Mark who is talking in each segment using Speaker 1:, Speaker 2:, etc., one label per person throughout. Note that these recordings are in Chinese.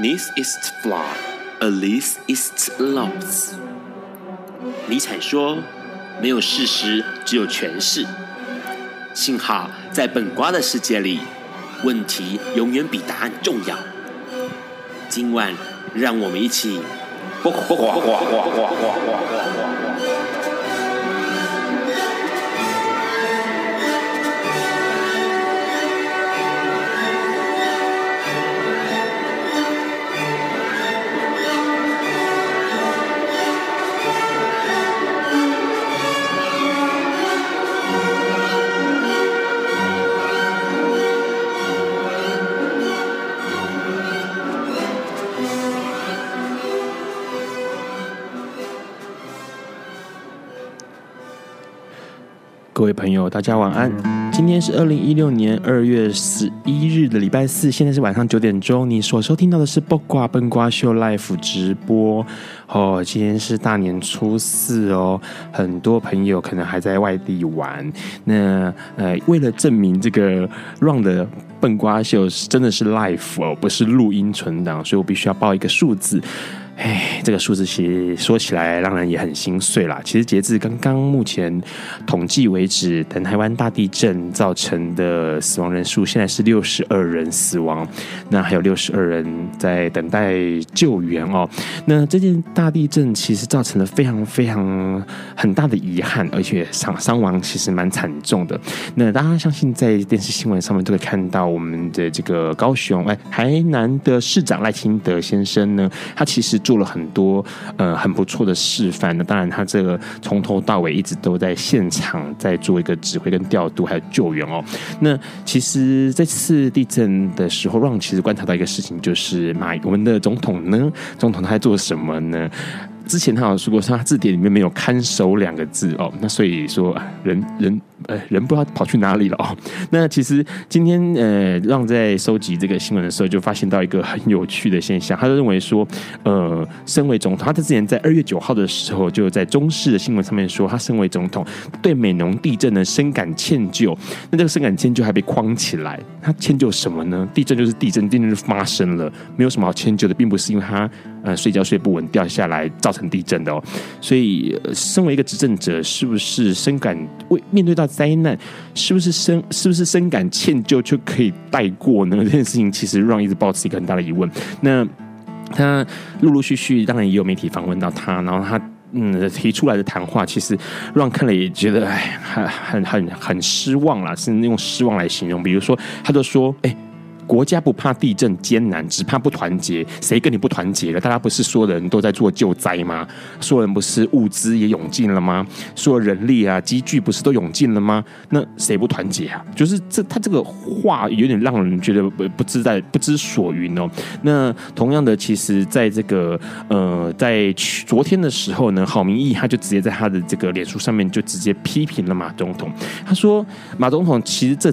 Speaker 1: This is flawed. alles ist los。尼采说：“没有事实，只有诠释。”幸好在本瓜的世界里，问题永远比答案重要。今晚，让我们一起。
Speaker 2: 位朋友，大家晚安。今天是二零一六年二月十一日的礼拜四，现在是晚上九点钟。你所收听到的是卜卦笨瓜秀 Life 直播。哦，今天是大年初四哦，很多朋友可能还在外地玩。那呃，为了证明这个 Run 的笨瓜秀是真的是 Life 哦，不是录音存档，所以我必须要报一个数字。哎，这个数字其实说起来让人也很心碎啦。其实截至刚刚目前统计为止，等台湾大地震造成的死亡人数现在是六十二人死亡，那还有六十二人在等待救援哦。那这件大地震其实造成了非常非常很大的遗憾，而且伤伤亡其实蛮惨重的。那大家相信在电视新闻上面都可以看到，我们的这个高雄哎台南的市长赖清德先生呢，他其实。做了很多呃很不错的示范，那当然他这个从头到尾一直都在现场在做一个指挥跟调度，还有救援哦。那其实这次地震的时候，让其实观察到一个事情，就是马我们的总统呢，总统他在做什么呢？之前他有说过，说他字典里面没有“看守”两个字哦，那所以说人人呃人不知道跑去哪里了哦。那其实今天呃让在收集这个新闻的时候，就发现到一个很有趣的现象，他就认为说，呃，身为总统，他之前在二月九号的时候就在中视的新闻上面说，他身为总统对美浓地震呢深感歉疚。那这个深感歉疚还被框起来，他歉疚什么呢？地震就是地震，地震就发生了，没有什么好歉疚的，并不是因为他。呃，睡觉睡不稳掉下来造成地震的哦，所以身为一个执政者，是不是深感为面对到灾难，是不是深是不是深感歉疚就可以带过呢？这件事情其实让一直保持一个很大的疑问。那他陆陆续续当然也有媒体访问到他，然后他嗯提出来的谈话，其实让看了也觉得哎，很很很很失望啦，是用失望来形容。比如说，他就说，哎。国家不怕地震艰难，只怕不团结。谁跟你不团结了？大家不是所有人都在做救灾吗？所有人不是物资也涌进了吗？所有人力啊、机具不是都涌进了吗？那谁不团结啊？就是这他这个话有点让人觉得不不知在不知所云哦。那同样的，其实在这个呃，在昨天的时候呢，郝明义他就直接在他的这个脸书上面就直接批评了马总统。他说马总统其实这。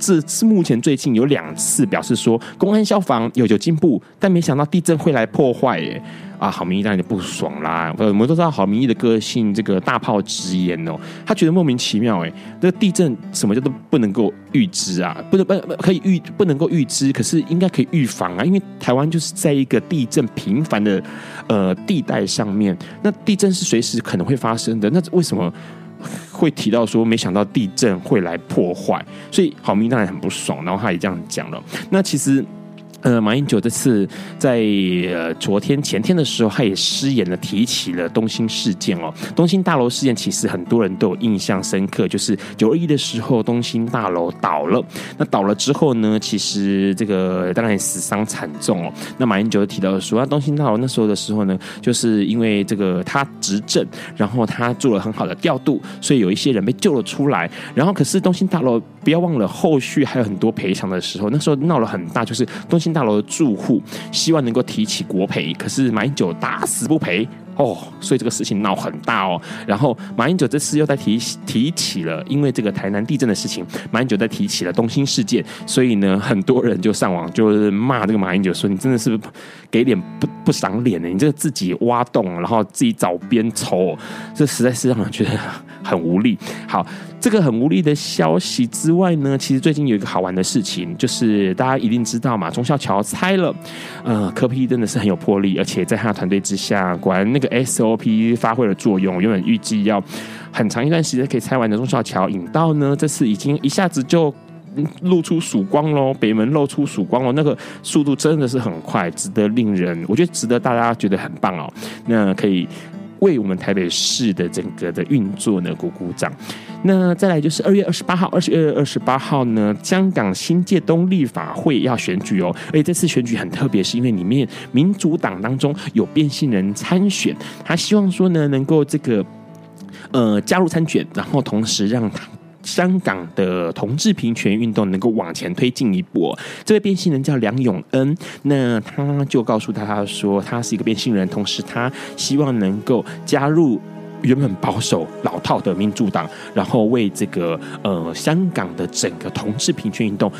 Speaker 2: 这是目前最近有两次表示说，公安消防有有进步，但没想到地震会来破坏耶！啊，郝明义当然不爽啦。我们都知道郝明义的个性，这个大炮直言哦，他觉得莫名其妙哎，这个地震什么叫做不能够预知啊？不能不可以预不能够预知，可是应该可以预防啊，因为台湾就是在一个地震频繁的呃地带上面，那地震是随时可能会发生的，那为什么？会提到说，没想到地震会来破坏，所以郝明当然很不爽，然后他也这样讲了。那其实。呃，马英九这次在呃昨天前天的时候，他也失言了，提起了东兴事件哦。东兴大楼事件其实很多人都有印象深刻，就是九二一的时候，东兴大楼倒了。那倒了之后呢，其实这个当然死伤惨重哦。那马英九提到说，那东兴大楼那时候的时候呢，就是因为这个他执政，然后他做了很好的调度，所以有一些人被救了出来。然后可是东兴大楼不要忘了，后续还有很多赔偿的时候，那时候闹了很大，就是东兴。大楼的住户希望能够提起国赔，可是买酒打死不赔哦，所以这个事情闹很大哦。然后马英九这次又在提提起了，因为这个台南地震的事情，马英九在提起了东兴事件，所以呢，很多人就上网就是骂这个马英九说：“你真的是给脸不不赏脸呢？你这个自己挖洞，然后自己找边抽，这实在是让人觉得很无力。”好。这个很无力的消息之外呢，其实最近有一个好玩的事情，就是大家一定知道嘛，忠孝桥拆了，呃，柯 P 真的是很有魄力，而且在他的团队之下，果然那个 SOP 发挥了作用。原本预计要很长一段时间可以拆完的中小桥引道呢，这次已经一下子就露出曙光喽，北门露出曙光喽，那个速度真的是很快，值得令人，我觉得值得大家觉得很棒哦。那可以。为我们台北市的整个的运作呢鼓鼓掌。那再来就是二月二十八号，二十二月二十八号呢，香港新界东立法会要选举哦。而且这次选举很特别，是因为里面民主党当中有变性人参选，他希望说呢能够这个呃加入参选，然后同时让他。香港的同志平权运动能够往前推进一步。这位变性人叫梁永恩，那他就告诉他，他说他是一个变性人，同时他希望能够加入原本保守老套的民主党，然后为这个呃香港的整个同志平权运动。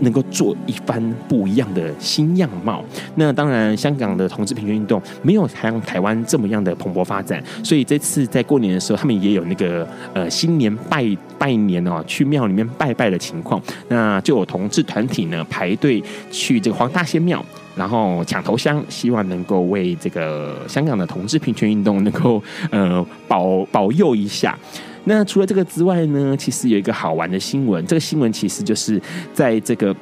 Speaker 2: 能够做一番不一样的新样貌。那当然，香港的同志平权运动没有像台湾这么样的蓬勃发展，所以这次在过年的时候，他们也有那个呃新年拜拜年哦，去庙里面拜拜的情况。那就有同志团体呢排队去这个黄大仙庙，然后抢头香，希望能够为这个香港的同志平权运动能够呃保保佑一下。那除了这个之外呢，其实有一个好玩的新闻。这个新闻其实就是在这个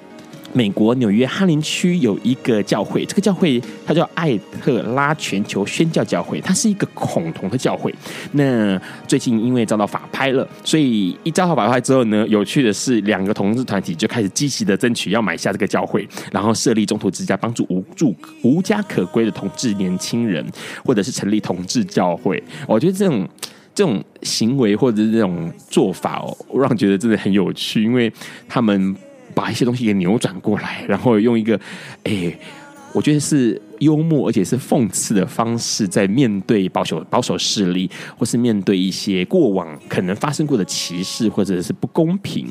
Speaker 2: 美国纽约哈林区有一个教会，这个教会它叫艾特拉全球宣教教会，它是一个恐同的教会。那最近因为遭到法拍了，所以一遭到法拍之后呢，有趣的是，两个同志团体就开始积极的争取要买下这个教会，然后设立中途之家，帮助无助无家可归的同志年轻人，或者是成立同志教会。我觉得这种。这种行为或者是这种做法哦，我让觉得真的很有趣，因为他们把一些东西给扭转过来，然后用一个哎，我觉得是幽默而且是讽刺的方式，在面对保守 保守势力，或是面对一些过往可能发生过的歧视或者是不公平。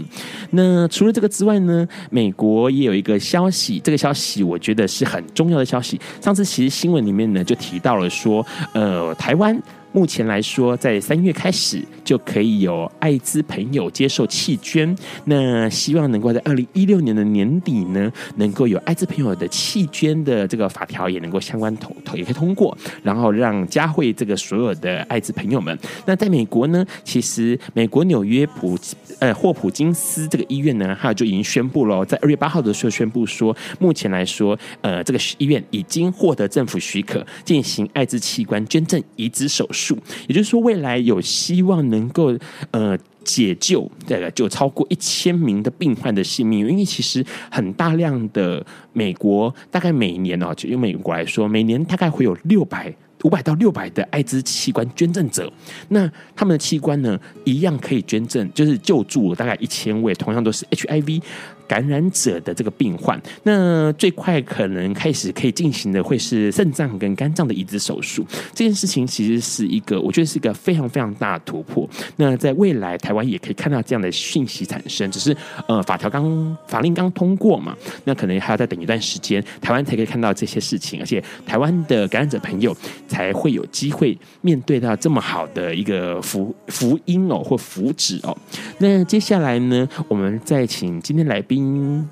Speaker 2: 那除了这个之外呢，美国也有一个消息，这个消息我觉得是很重要的消息。上次其实新闻里面呢就提到了说，呃，台湾。目前来说，在三月开始就可以有艾滋朋友接受弃捐。那希望能够在二零一六年的年底呢，能够有艾滋朋友的弃捐的这个法条也能够相关通也可以通过，然后让嘉惠这个所有的艾滋朋友们。那在美国呢，其实美国纽约普呃霍普金斯这个医院呢，还有就已经宣布了，在二月八号的时候宣布说，目前来说，呃，这个医院已经获得政府许可进行艾滋器官捐赠移植手术。也就是说，未来有希望能够呃解救这个就超过一千名的病患的性命，因为其实很大量的美国大概每年哦，就用美国来说，每年大概会有六百五百到六百的艾滋器官捐赠者，那他们的器官呢，一样可以捐赠，就是救助大概一千位，同样都是 HIV。感染者的这个病患，那最快可能开始可以进行的会是肾脏跟肝脏的移植手术。这件事情其实是一个，我觉得是一个非常非常大的突破。那在未来，台湾也可以看到这样的讯息产生，只是呃，法条刚法令刚通过嘛，那可能还要再等一段时间，台湾才可以看到这些事情，而且台湾的感染者朋友才会有机会面对到这么好的一个福福音哦，或福祉哦。那接下来呢，我们再请今天来宾。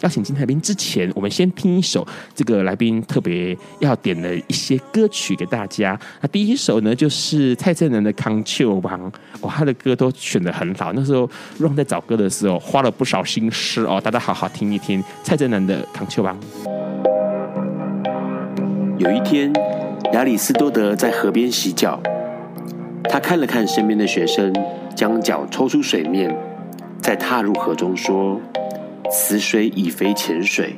Speaker 2: 邀请金来宾之前，我们先听一首这个来宾特别要点的一些歌曲给大家。那第一首呢，就是蔡振南的《康丘王》哦，他的歌都选得很好。那时候 Ron 在找歌的时候花了不少心思哦，大家好好听一听蔡振南的《康丘王》。
Speaker 1: 有一天，亚里斯多德在河边洗脚，他看了看身边的学生，将脚抽出水面，再踏入河中说。此水已非前水。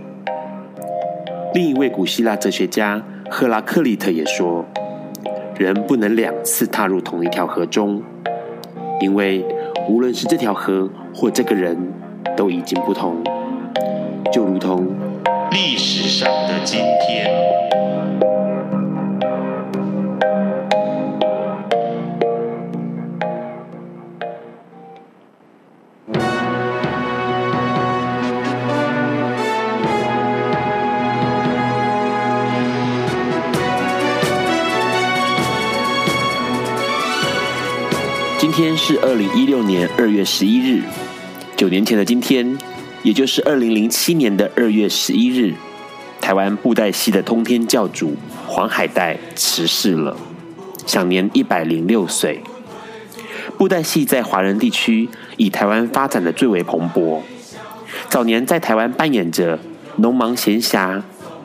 Speaker 1: 另一位古希腊哲学家赫拉克利特也说，人不能两次踏入同一条河中，因为无论是这条河或这个人，都已经不同，就如同历史上的今天。是二零一六年二月十一日，九年前的今天，也就是二零零七年的二月十一日，台湾布袋戏的通天教主黄海岱辞世了，享年一百零六岁。布袋戏在华人地区以台湾发展的最为蓬勃，早年在台湾扮演着农忙闲暇、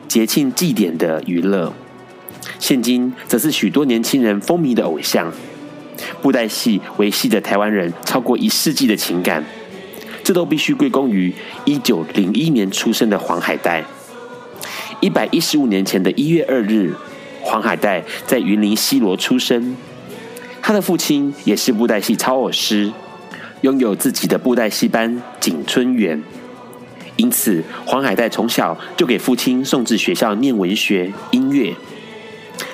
Speaker 1: 节庆祭典的娱乐，现今则是许多年轻人风靡的偶像。布袋戏维系着台湾人超过一世纪的情感，这都必须归功于一九零一年出生的黄海岱。一百一十五年前的一月二日，黄海岱在云林西螺出生。他的父亲也是布袋戏操偶师，拥有自己的布袋戏班景春园。因此，黄海岱从小就给父亲送至学校念文学、音乐。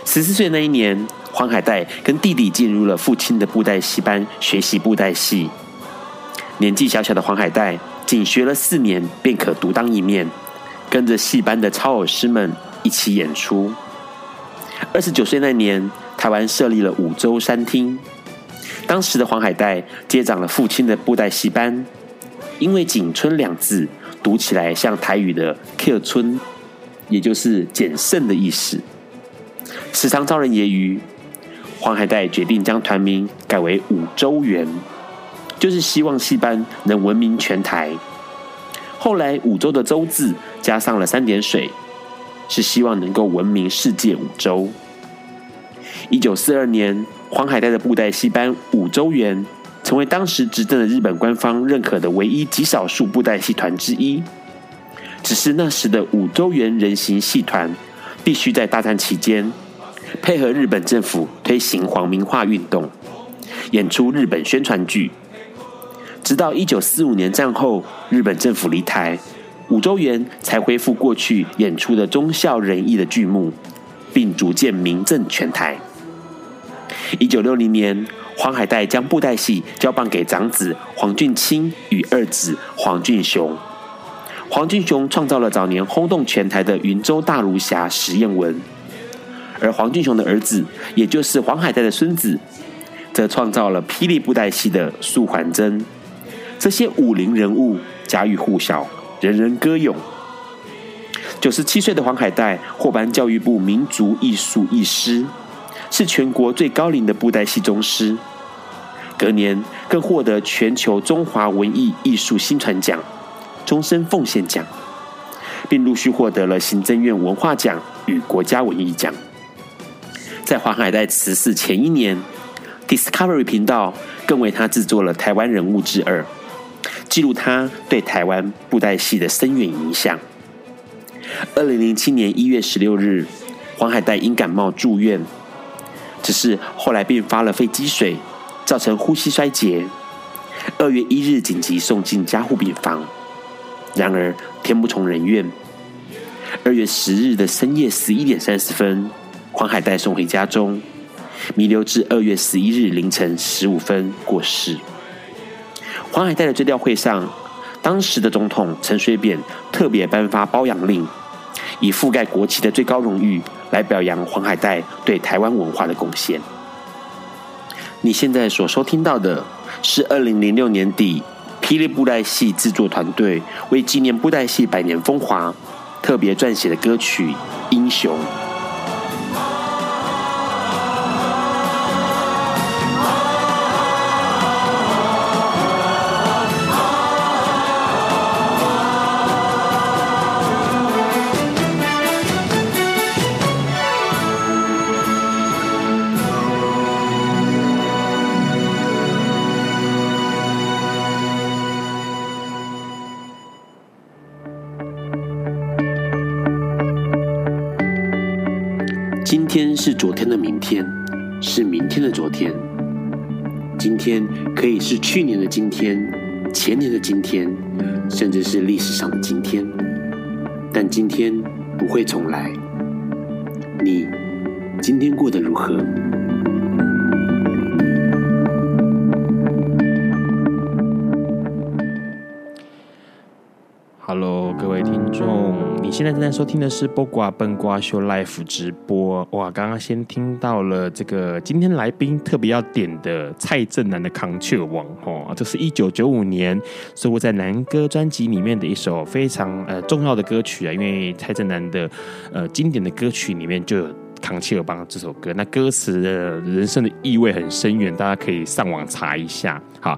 Speaker 1: 十四岁那一年，黄海岱跟弟弟进入了父亲的布袋戏班学习布袋戏。年纪小小的黄海岱仅学了四年便可独当一面，跟着戏班的操偶师们一起演出。二十九岁那年，台湾设立了五洲山厅。当时的黄海岱接掌了父亲的布袋戏班，因为“景春”两字读起来像台语的 “Q 春”，也就是简胜的意思，时常遭人揶揄。黄海岱决定将团名改为五洲园，就是希望戏班能闻名全台。后来五洲的“洲”字加上了三点水，是希望能够闻名世界五洲。一九四二年，黄海岱的布袋戏班五洲园成为当时执政的日本官方认可的唯一极少数布袋戏团之一。只是那时的五洲园人形戏团必须在大战期间。配合日本政府推行皇民化运动，演出日本宣传剧，直到一九四五年战后，日本政府离台，五洲园才恢复过去演出的忠孝仁义的剧目，并逐渐名震全台。一九六零年，黄海岱将布袋戏交棒给长子黄俊钦与二子黄俊雄。黄俊雄创造了早年轰动全台的云州大儒侠石艳文。而黄俊雄的儿子，也就是黄海岱的孙子，则创造了霹雳布袋戏的素还真。这些武林人物家喻户晓，人人歌咏。九十七岁的黄海岱获颁教育部民族艺术艺师，是全国最高龄的布袋戏宗师。隔年更获得全球中华文艺艺术薪传奖、终身奉献奖，并陆续获得了行政院文化奖与国家文艺奖。在黄海岱辞世前一年，Discovery 频道更为他制作了《台湾人物之二》，记录他对台湾布袋戏的深远影响。二零零七年一月十六日，黄海岱因感冒住院，只是后来并发了肺积水，造成呼吸衰竭。二月一日紧急送进加护病房，然而天不从人愿，二月十日的深夜十一点三十分。黄海岱送回家中，弥留至二月十一日凌晨十五分过世。黄海岱的追悼会上，当时的总统陈水扁特别颁发褒扬令，以覆盖国旗的最高荣誉来表扬黄海岱对台湾文化的贡献。你现在所收听到的是二零零六年底霹雳布袋戏制作团队为纪念布袋戏百年风华特别撰写的歌曲《英雄》。昨天的明天，是明天的昨天。今天可以是去年的今天，前年的今天，甚至是历史上的今天。但今天不会重来。你今天过得如何
Speaker 2: ？Hello，各位听众，你现在正在收听的是《播瓜笨瓜秀》Live 直播。哇，刚刚先听到了这个今天来宾特别要点的蔡振南的《康雀王》哦，这是一九九五年收录在南歌专辑里面的一首非常呃重要的歌曲啊，因为蔡振南的呃经典的歌曲里面就有《康雀王》这首歌，那歌词的人生的意味很深远，大家可以上网查一下。好。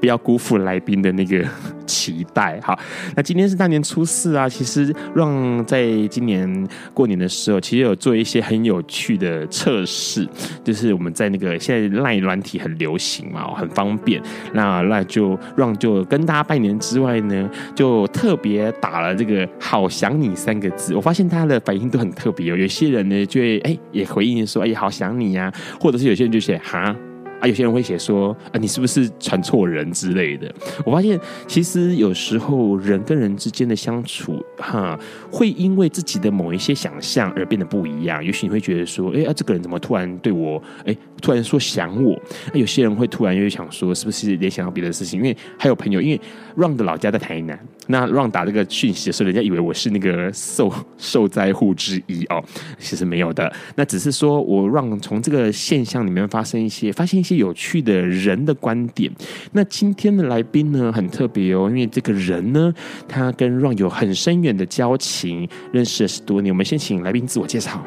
Speaker 2: 不要辜负来宾的那个 期待。好，那今天是大年初四啊。其实让在今年过年的时候，其实有做一些很有趣的测试，就是我们在那个现在 LINE 软体很流行嘛，很方便。那那就让就跟大家拜年之外呢，就特别打了这个“好想你”三个字。我发现大家的反应都很特别哦。有些人呢就会哎也回应说哎好想你呀，或者是有些人就写哈。啊，有些人会写说，啊，你是不是传错人之类的？我发现，其实有时候人跟人之间的相处，哈，会因为自己的某一些想象而变得不一样。也许你会觉得说，哎，啊，这个人怎么突然对我，哎，突然说想我？那有些人会突然又想说，是不是联想到别的事情？因为还有朋友，因为 Ron 的老家在台南。那让打这个讯息的时候，人家以为我是那个受受灾户之一哦，其实没有的。那只是说我让从这个现象里面发生一些，发现一些有趣的人的观点。那今天的来宾呢，很特别哦，因为这个人呢，他跟让有很深远的交情，认识了十多年。我们先请来宾自我介绍。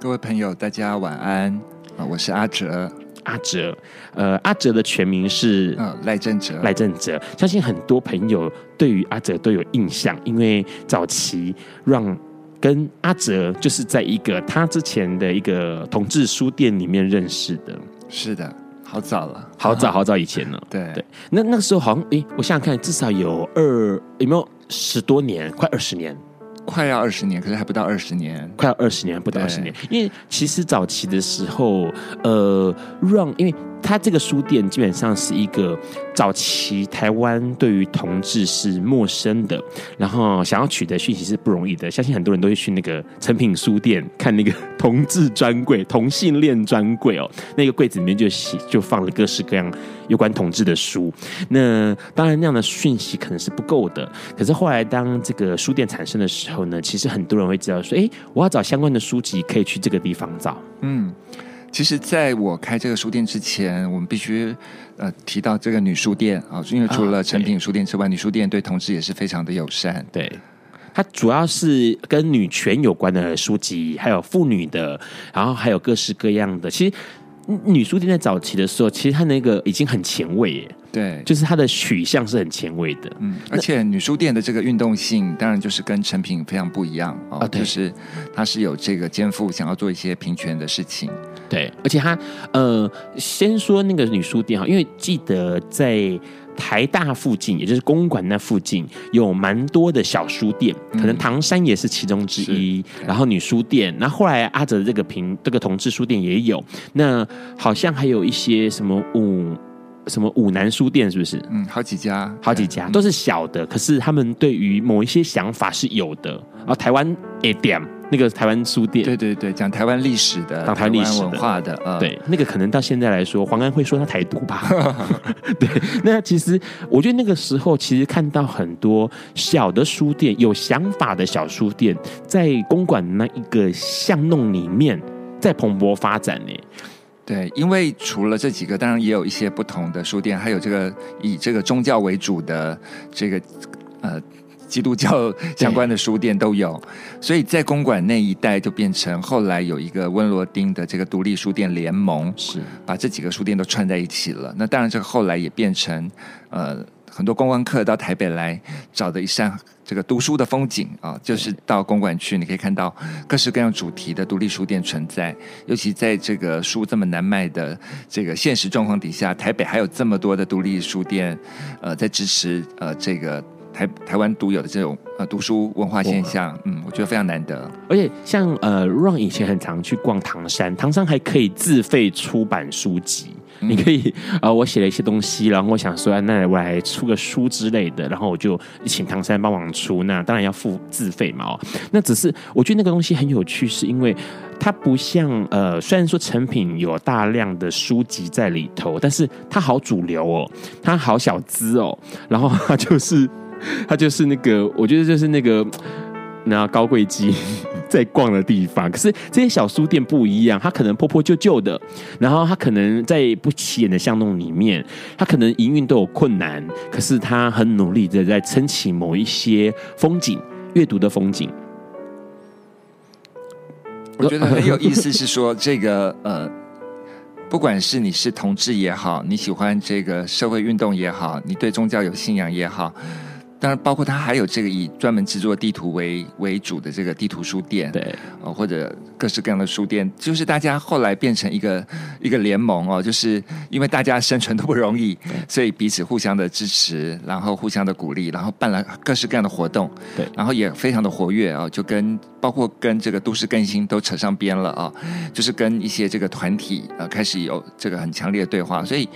Speaker 3: 各位朋友，大家晚安啊，我是阿哲。
Speaker 2: 阿哲，呃，阿哲的全名是
Speaker 3: 嗯赖正哲，
Speaker 2: 赖正哲。相信很多朋友对于阿哲都有印象，因为早期让跟阿哲就是在一个他之前的一个同志书店里面认识的。
Speaker 3: 是的，好早了，
Speaker 2: 好早 好早以前了。
Speaker 3: 对对，
Speaker 2: 那那个时候好像，诶，我想想看，至少有二有没有十多年，快二十年。
Speaker 3: 快要二十年，可是还不到二十年。
Speaker 2: 快要二十年，不到二十年。因为其实早期的时候，呃，，Run，因为。它这个书店基本上是一个早期台湾对于同志是陌生的，然后想要取得讯息是不容易的。相信很多人都会去那个诚品书店看那个同志专柜、同性恋专柜哦，那个柜子里面就写就放了各式各样有关同志的书。那当然那样的讯息可能是不够的，可是后来当这个书店产生的时候呢，其实很多人会知道说，哎，我要找相关的书籍，可以去这个地方找。
Speaker 3: 嗯。其实，在我开这个书店之前，我们必须呃提到这个女书店啊，因为除了成品书店之外，女书店对同志也是非常的友善。
Speaker 2: 对，它主要是跟女权有关的书籍，还有妇女的，然后还有各式各样的。其实。女书店在早期的时候，其实它那个已经很前卫耶。
Speaker 3: 对，
Speaker 2: 就是它的取向是很前卫的。
Speaker 3: 嗯，而且女书店的这个运动性，当然就是跟成品非常不一样哦。就是它是有这个肩负想要做一些平权的事情。
Speaker 2: 对，而且它呃，先说那个女书店哈，因为记得在。台大附近，也就是公馆那附近，有蛮多的小书店，可能唐山也是其中之一。然后女书店，那后来阿哲的这个平这个同志书店也有，那好像还有一些什么五什么五南书店，是不是？
Speaker 3: 嗯，好几家，
Speaker 2: 好几家都是小的，可是他们对于某一些想法是有的。然后台湾一点。那个台湾书店，
Speaker 3: 对对对，讲台湾历史的，
Speaker 2: 讲台湾历史
Speaker 3: 文化的，呃、
Speaker 2: 对，那个可能到现在来说，黄安会说他台独吧？对，那其实我觉得那个时候，其实看到很多小的书店，有想法的小书店，在公馆那一个巷弄里面，在蓬勃发展呢。
Speaker 3: 对，因为除了这几个，当然也有一些不同的书店，还有这个以这个宗教为主的这个呃。基督教相关的书店都有，所以在公馆那一带就变成后来有一个温罗丁的这个独立书店联盟，
Speaker 2: 是
Speaker 3: 把这几个书店都串在一起了。那当然，这个后来也变成呃很多观光客到台北来找的一扇这个读书的风景啊，就是到公馆去，你可以看到各式各样主题的独立书店存在。尤其在这个书这么难卖的这个现实状况底下，台北还有这么多的独立书店，呃，在支持呃这个。台台湾独有的这种呃读书文化现象，嗯，我觉得非常难得。
Speaker 2: 而且像呃，Ron 以前很常去逛唐山，唐山还可以自费出版书籍，嗯、你可以呃，我写了一些东西，然后我想说，那我来出个书之类的，然后我就请唐山帮忙出，那当然要付自费嘛。哦，那只是我觉得那个东西很有趣，是因为它不像呃，虽然说成品有大量的书籍在里头，但是它好主流哦，它好小资哦，然后它就是。它就是那个，我觉得就是那个，那高贵鸡 在逛的地方。可是这些小书店不一样，它可能破破旧旧的，然后它可能在不起眼的巷弄里面，它可能营运都有困难，可是它很努力的在撑起某一些风景，阅读的风景。
Speaker 3: 我觉得很有意思，是说这个呃，不管是你是同志也好，你喜欢这个社会运动也好，你对宗教有信仰也好。当然，包括它还有这个以专门制作地图为为主的这个地图书店，
Speaker 2: 对，
Speaker 3: 哦，或者各式各样的书店，就是大家后来变成一个一个联盟哦，就是因为大家生存都不容易，所以彼此互相的支持，然后互相的鼓励，然后办了各式各样的活动，
Speaker 2: 对，
Speaker 3: 然后也非常的活跃啊，就跟包括跟这个都市更新都扯上边了啊，就是跟一些这个团体呃开始有这个很强烈的对话，所以。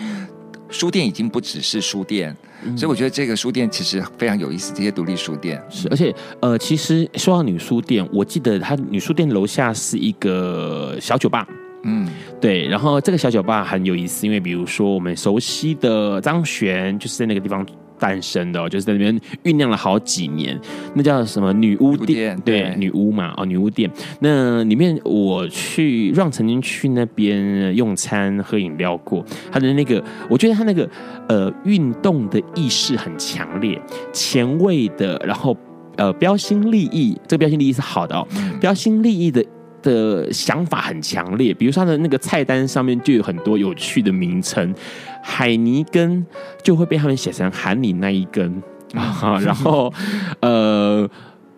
Speaker 3: 书店已经不只是书店，嗯，所以我觉得这个书店其实非常有意思。这些独立书店
Speaker 2: 是，而且呃，其实说到女书店，我记得它女书店楼下是一个小酒吧，嗯，对。然后这个小酒吧很有意思，因为比如说我们熟悉的张悬就是在那个地方。诞生的，哦就是在那边酝酿了好几年，那叫什么女巫店？对，对女巫嘛，哦，女巫店。那里面我去让曾经去那边用餐喝饮料过，他的那个，我觉得他那个呃运动的意识很强烈，前卫的，然后呃标新立异，这个标新立异是好的哦，标新立异的。的想法很强烈，比如说他的那个菜单上面就有很多有趣的名称，海泥根就会被他们写成喊你那一根啊，然后呃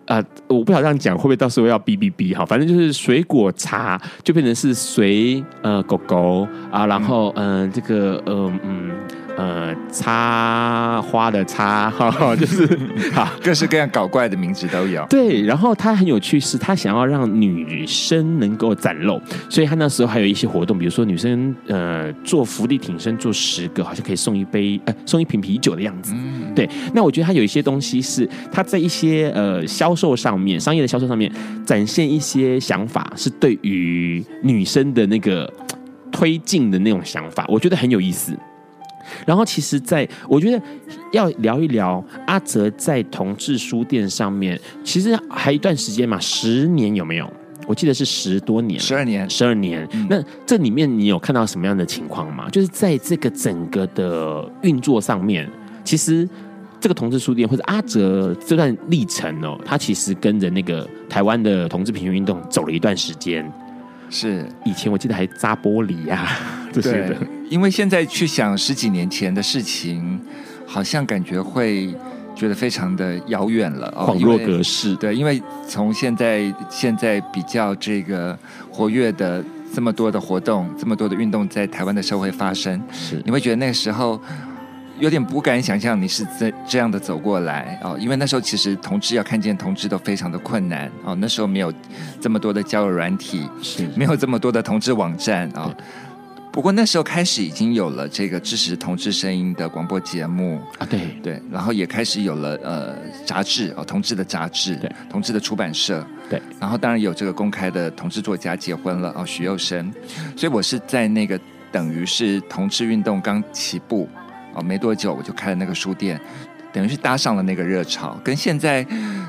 Speaker 2: 呃，我不晓得这样讲会不会到时候要哔哔哔哈，反正就是水果茶就变成是随呃狗狗啊，然后嗯、呃、这个嗯嗯。呃，插花的插，哈 哈，就是 好，
Speaker 3: 各式各样搞怪的名字都有。
Speaker 2: 对，然后他很有趣，是他想要让女生能够展露，所以他那时候还有一些活动，比如说女生呃做伏地挺身做十个，好像可以送一杯呃送一瓶啤酒的样子。嗯，对。那我觉得他有一些东西是他在一些呃销售上面，商业的销售上面展现一些想法，是对于女生的那个推进的那种想法，我觉得很有意思。然后，其实，在我觉得要聊一聊阿泽在同志书店上面，其实还有一段时间嘛，十年有没有？我记得是十多年，
Speaker 3: 十二年，
Speaker 2: 十二年。嗯。那这里面你有看到什么样的情况吗？就是在这个整个的运作上面，其实这个同志书店或者阿哲这段历程哦，他其实跟着那个台湾的同志平权运动走了一段时间。
Speaker 3: 是，
Speaker 2: 以前我记得还砸玻璃呀、啊，这些的。
Speaker 3: 因为现在去想十几年前的事情，好像感觉会觉得非常的遥远了，
Speaker 2: 恍若隔世。
Speaker 3: 对，因为从现在现在比较这个活跃的这么多的活动，这么多的运动在台湾的社会发生，
Speaker 2: 是
Speaker 3: 你会觉得那个时候。有点不敢想象你是这这样的走过来哦，因为那时候其实同志要看见同志都非常的困难哦，那时候没有这么多的交友软体，
Speaker 2: 是
Speaker 3: 没有这么多的同志网站啊。不过那时候开始已经有了这个支持同志声音的广播节目。
Speaker 2: 啊，对。
Speaker 3: 对，然后也开始有了呃杂志哦，同志的杂志，
Speaker 2: 对，
Speaker 3: 同志的出版社，
Speaker 2: 对，
Speaker 3: 然后当然有这个公开的同志作家结婚了哦，许佑生，所以我是在那个等于是同志运动刚起步。哦，没多久我就开了那个书店，等于是搭上了那个热潮，跟现在，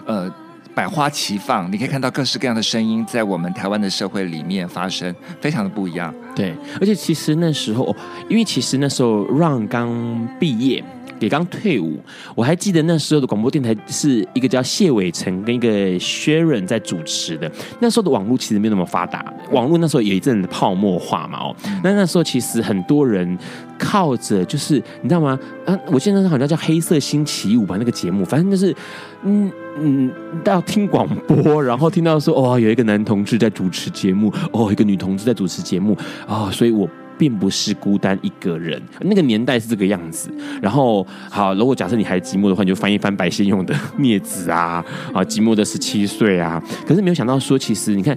Speaker 3: 呃，百花齐放，你可以看到各式各样的声音在我们台湾的社会里面发生，非常的不一样。
Speaker 2: 对，而且其实那时候，因为其实那时候 Ron 刚毕业。也刚退伍，我还记得那时候的广播电台是一个叫谢伟成跟一个 Sharon 在主持的。那时候的网络其实没有那么发达，网络那时候有一阵子泡沫化嘛哦。那那时候其实很多人靠着就是你知道吗？啊，我记得那时候好像叫黑色星期五吧，那个节目，反正就是嗯嗯，到听广播，然后听到说哦，有一个男同志在主持节目，哦，一个女同志在主持节目哦，所以我。并不是孤单一个人，那个年代是这个样子。然后，好，如果假设你还寂寞的话，你就翻一翻白先勇的 《孽子》啊，啊，寂寞的十七岁啊。可是没有想到说，其实你看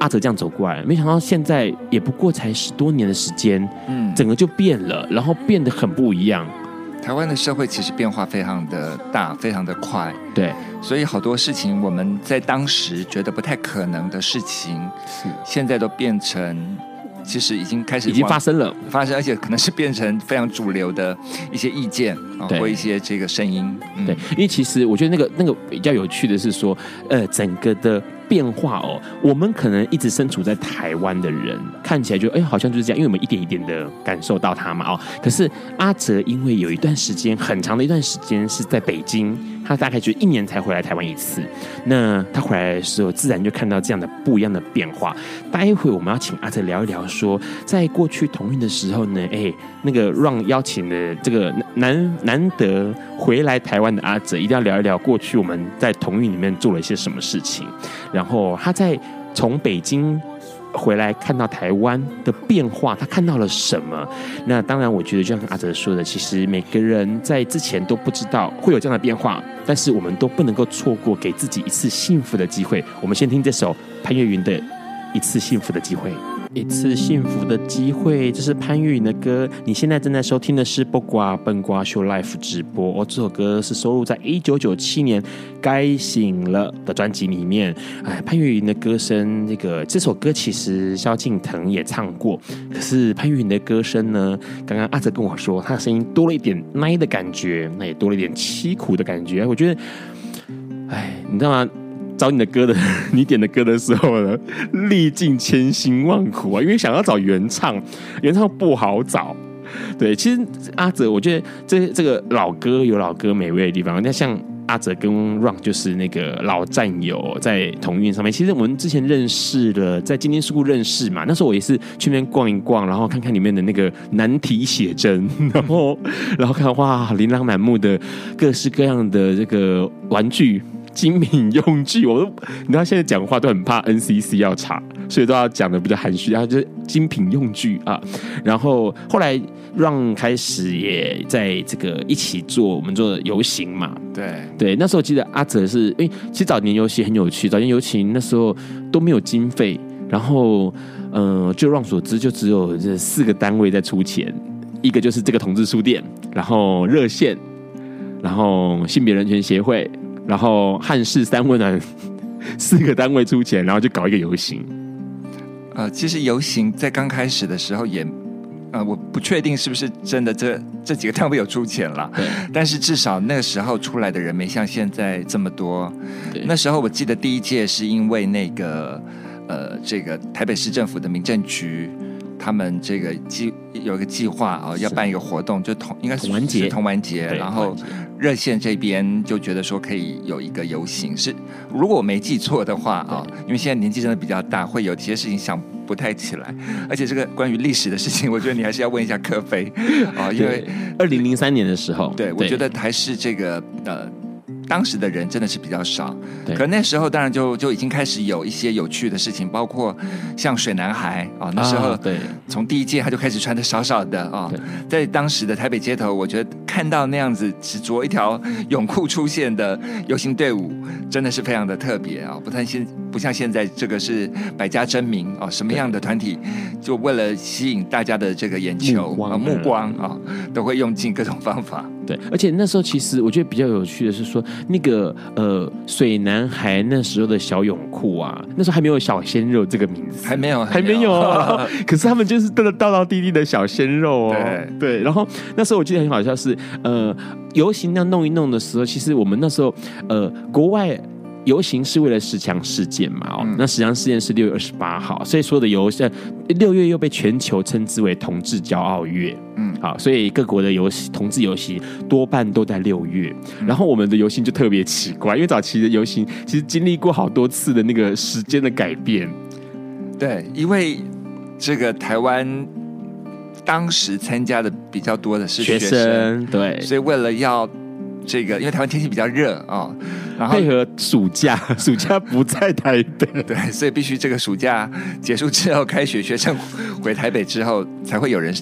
Speaker 2: 阿哲这样走过来，没想到现在也不过才十多年的时间，嗯，整个就变了，然后变得很不一样。
Speaker 3: 台湾的社会其实变化非常的大，非常的快，
Speaker 2: 对，
Speaker 3: 所以好多事情我们在当时觉得不太可能的事情，是现在都变成。其实已经开始
Speaker 2: 已经发生了，
Speaker 3: 发生，而且可能是变成非常主流的一些意见啊，或一些这个声音。
Speaker 2: 对，因为其实我觉得那个那个比较有趣的是说，呃，整个的。变化哦，我们可能一直身处在台湾的人看起来就哎，好像就是这样，因为我们一点一点的感受到他嘛哦。可是阿哲因为有一段时间很长的一段时间是在北京，他大概就一年才回来台湾一次。那他回来的时候，自然就看到这样的不一样的变化。待会我们要请阿哲聊一聊，说在过去同运的时候呢，哎，那个让邀请的这个难难得回来台湾的阿哲，一定要聊一聊过去我们在同运里面做了一些什么事情。然然后他在从北京回来看到台湾的变化，他看到了什么？那当然，我觉得就像阿哲说的，其实每个人在之前都不知道会有这样的变化，但是我们都不能够错过给自己一次幸福的机会。我们先听这首潘越云的《一次幸福的机会》。一次幸福的机会，这是潘越云的歌。你现在正在收听的是《卜卦笨瓜秀》Live 直播。哦，这首歌是收录在一九九七年《该醒了》的专辑里面。哎，潘越云的歌声，这个这首歌其实萧敬腾也唱过。可是潘越云的歌声呢？刚刚阿哲跟我说，他的声音多了一点奶的感觉，那也多了一点凄苦的感觉。我觉得，哎，你知道吗？找你的歌的，你点的歌的时候呢，历尽千辛万苦啊，因为想要找原唱，原唱不好找。对，其实阿哲，我觉得这这个老歌有老歌美味的地方。那像阿哲跟 Ron 就是那个老战友，在同运上面，其实我们之前认识了，在今天事故认识嘛。那时候我也是去那边逛一逛，然后看看里面的那个难题写真，然后然后看哇，琳琅满目的各式各样的这个玩具。精品用具，我都你知道现在讲话都很怕 NCC 要查，所以都要讲的比较含蓄。然后就是精品用具啊，然后后来让开始也在这个一起做我们做游行嘛。
Speaker 3: 对
Speaker 2: 对，那时候记得阿哲是，哎，其实早年游行很有趣，早年游行那时候都没有经费，然后嗯、呃，就让所知就只有这四个单位在出钱，一个就是这个同志书店，然后热线，然后性别人权协会。然后汉室三温暖 四个单位出钱，然后就搞一个游行。
Speaker 3: 呃，其实游行在刚开始的时候也，呃，我不确定是不是真的这这几个单位有出钱了。
Speaker 2: 对。
Speaker 3: 但是至少那个时候出来的人没像现在这么多。对。那时候我记得第一届是因为那个呃，这个台北市政府的民政局。他们这个计有一个计划啊，要办一个活动，就同应该是
Speaker 2: 同玩节，
Speaker 3: 同玩节。然后热线这边就觉得说可以有一个游行，是如果我没记错的话啊，因为现在年纪真的比较大，会有些事情想不太起来。而且这个关于历史的事情，我觉得你还是要问一下克飞 啊，因为
Speaker 2: 二零零三年的时候，
Speaker 3: 对，我觉得还是这个呃。当时的人真的是比较少，可那时候当然就就已经开始有一些有趣的事情，包括像水男孩啊、哦，那时候对，从第一届他就开始穿的少少的啊、哦，在当时的台北街头，我觉得看到那样子只着一条泳裤出现的游行队伍，真的是非常的特别啊、哦，不像现不像现在这个是百家争鸣啊，什么样的团体就为了吸引大家的这个眼球目光啊，目光啊，都会用尽各种方法。
Speaker 2: 对，而且那时候其实我觉得比较有趣的是说，那个呃水男孩那时候的小泳裤啊，那时候还没有小鲜肉这个名字，
Speaker 3: 还没有，
Speaker 2: 还没有。可是他们就是真的道道地地的小鲜肉哦。对，对。然后那时候我记得很好笑是，呃，游行那样弄一弄的时候，其实我们那时候呃国外。游行是为了十强事件嘛？哦，那十强事件是六月二十八号，所以说的游呃六月又被全球称之为同志骄傲月。嗯，好，所以各国的游行同志游行多半都在六月。然后我们的游行就特别奇怪，因为早期的游行其实经历过好多次的那个时间的改变。
Speaker 3: 对，因为这个台湾当时参加的比较多的是学生，学生对，所以为了要。这个因为台湾天气比较热啊、哦，然后
Speaker 2: 配合暑假，暑假不在台北，
Speaker 3: 对，所以必须这个暑假结束之后，开学学生回台北之后，才会有人。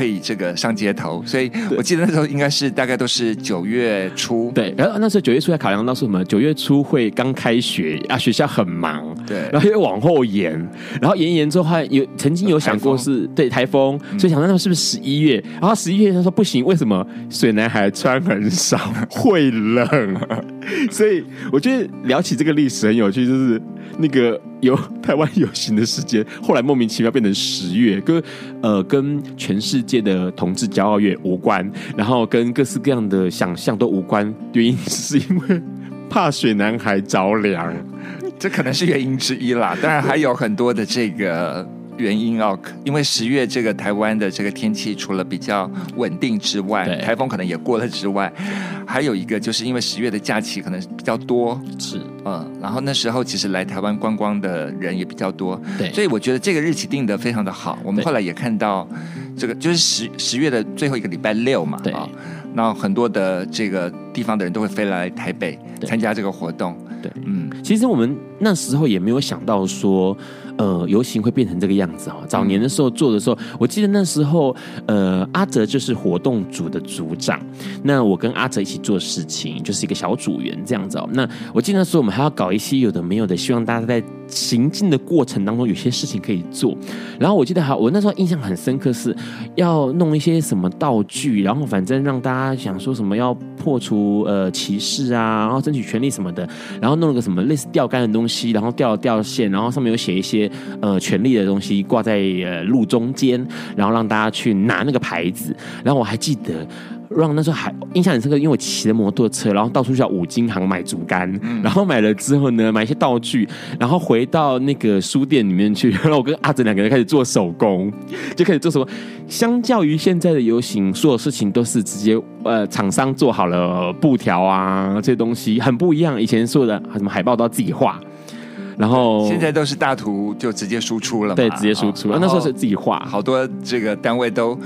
Speaker 3: 可以这个上街头，所以我记得那时候应该是大概都是九月初，
Speaker 2: 对。然后那时候九月初要考量到是什么？九月初会刚开学啊，学校很忙，
Speaker 3: 对。
Speaker 2: 然后又往后延，然后延延之后还有曾经有想过是对台风，所以想到那是不是十一月？然后十一月他说不行，为什么？水男孩穿很少，会冷。所以我觉得聊起这个历史很有趣，就是那个有 台湾游行的时间，后来莫名其妙变成十月，跟呃跟全世界的同志骄傲月无关，然后跟各式各样的想象都无关，原因是因为怕水男孩着凉，
Speaker 3: 这可能是原因之一啦。当然还有很多的这个。原因哦，因为十月这个台湾的这个天气除了比较稳定之外，台风可能也过了之外，还有一个就是因为十月的假期可能比较多，
Speaker 2: 是。
Speaker 3: 嗯，然后那时候其实来台湾观光的人也比较多，
Speaker 2: 对，
Speaker 3: 所以我觉得这个日期定得非常的好。我们后来也看到这个就是十十月的最后一个礼拜六嘛，
Speaker 2: 对，
Speaker 3: 那很多的这个地方的人都会飞来台北参加这个活动，
Speaker 2: 对，嗯，其实我们那时候也没有想到说。呃，游行会变成这个样子哦。早年的时候做的时候，我记得那时候，呃，阿哲就是活动组的组长。那我跟阿哲一起做事情，就是一个小组员这样子哦。那我记得那时候我们还要搞一些有的没有的，希望大家在行进的过程当中有些事情可以做。然后我记得还我那时候印象很深刻，是要弄一些什么道具，然后反正让大家想说什么要破除呃歧视啊，然后争取权利什么的，然后弄了个什么类似钓竿的东西，然后吊了吊线，然后上面有写一些。呃，权利的东西挂在呃路中间，然后让大家去拿那个牌子。然后我还记得，让那时候还印象很深刻，因为我骑着摩托车，然后到处去五金行买竹竿，嗯、然后买了之后呢，买一些道具，然后回到那个书店里面去，然后我跟阿哲两个人开始做手工，就开始做什么。相较于现在的游行，所有事情都是直接呃厂商做好了布条啊这些东西，很不一样。以前做的什么海报都要自己画。然后
Speaker 3: 现在都是大图就直接输出了嘛，
Speaker 2: 对，直接输出了。那时候是自己画，
Speaker 3: 好多这个单位都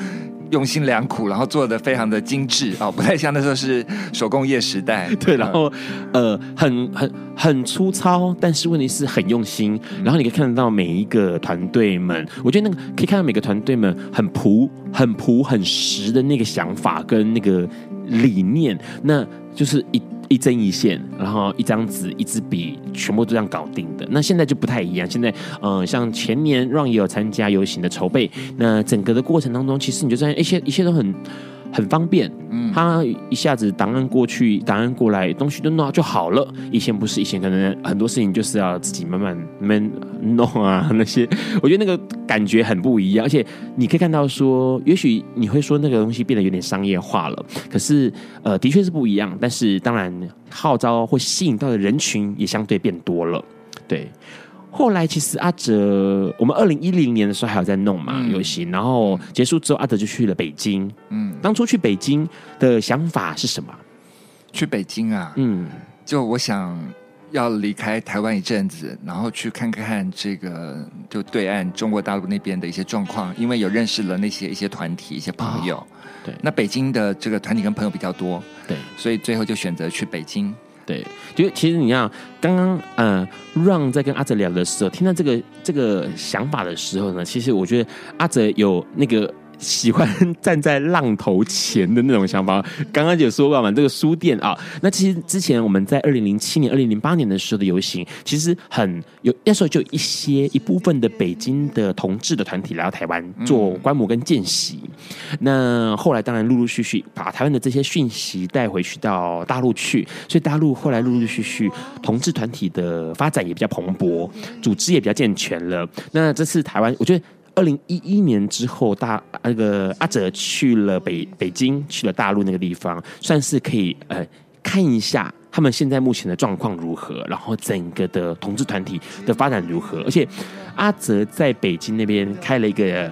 Speaker 3: 用心良苦，然后做的非常的精致啊，不太像那时候是手工业时代。
Speaker 2: 对，然后呃，很很很粗糙，但是问题是很用心。然后你可以看得到每一个团队们，我觉得那个可以看到每个团队们很朴、很朴、很实的那个想法跟那个理念，那就是一。一针一线，然后一张纸、一支笔，全部都这样搞定的。那现在就不太一样。现在，呃，像前年让也有参加游行的筹备，那整个的过程当中，其实你就发现一切一切都很。很方便，嗯，他一下子档案过去，档案过来，东西都弄好就好了。以前不是，以前可能很多事情就是要自己慢慢慢弄啊，那些 我觉得那个感觉很不一样。而且你可以看到说，也许你会说那个东西变得有点商业化了，可是呃，的确是不一样。但是当然，号召或吸引到的人群也相对变多了，对。后来其实阿哲，我们二零一零年的时候还有在弄嘛游戏，然后结束之后，阿哲就去了北京。嗯，当初去北京的想法是什么？
Speaker 3: 去北京啊，嗯，就我想要离开台湾一阵子，然后去看看这个就对岸中国大陆那边的一些状况，因为有认识了那些一些团体、一些朋友。哦、对，那北京的这个团体跟朋友比较多，对，所以最后就选择去北京。
Speaker 2: 对，就其实你看，刚刚呃让在跟阿哲聊的时候，听到这个这个想法的时候呢，其实我觉得阿哲有那个。喜欢站在浪头前的那种想法。刚刚也说过嘛，这个书店啊，那其实之前我们在二零零七年、二零零八年的时候的游行，其实很有那时候就一些一部分的北京的同志的团体来到台湾做观摩跟见习。那后来当然陆陆续续把台湾的这些讯息带回去到大陆去，所以大陆后来陆陆续续同志团体的发展也比较蓬勃，组织也比较健全了。那这次台湾，我觉得。二零一一年之后，大那个阿哲去了北北京，去了大陆那个地方，算是可以呃看一下他们现在目前的状况如何，然后整个的同志团体的发展如何，而且阿泽在北京那边开了一个。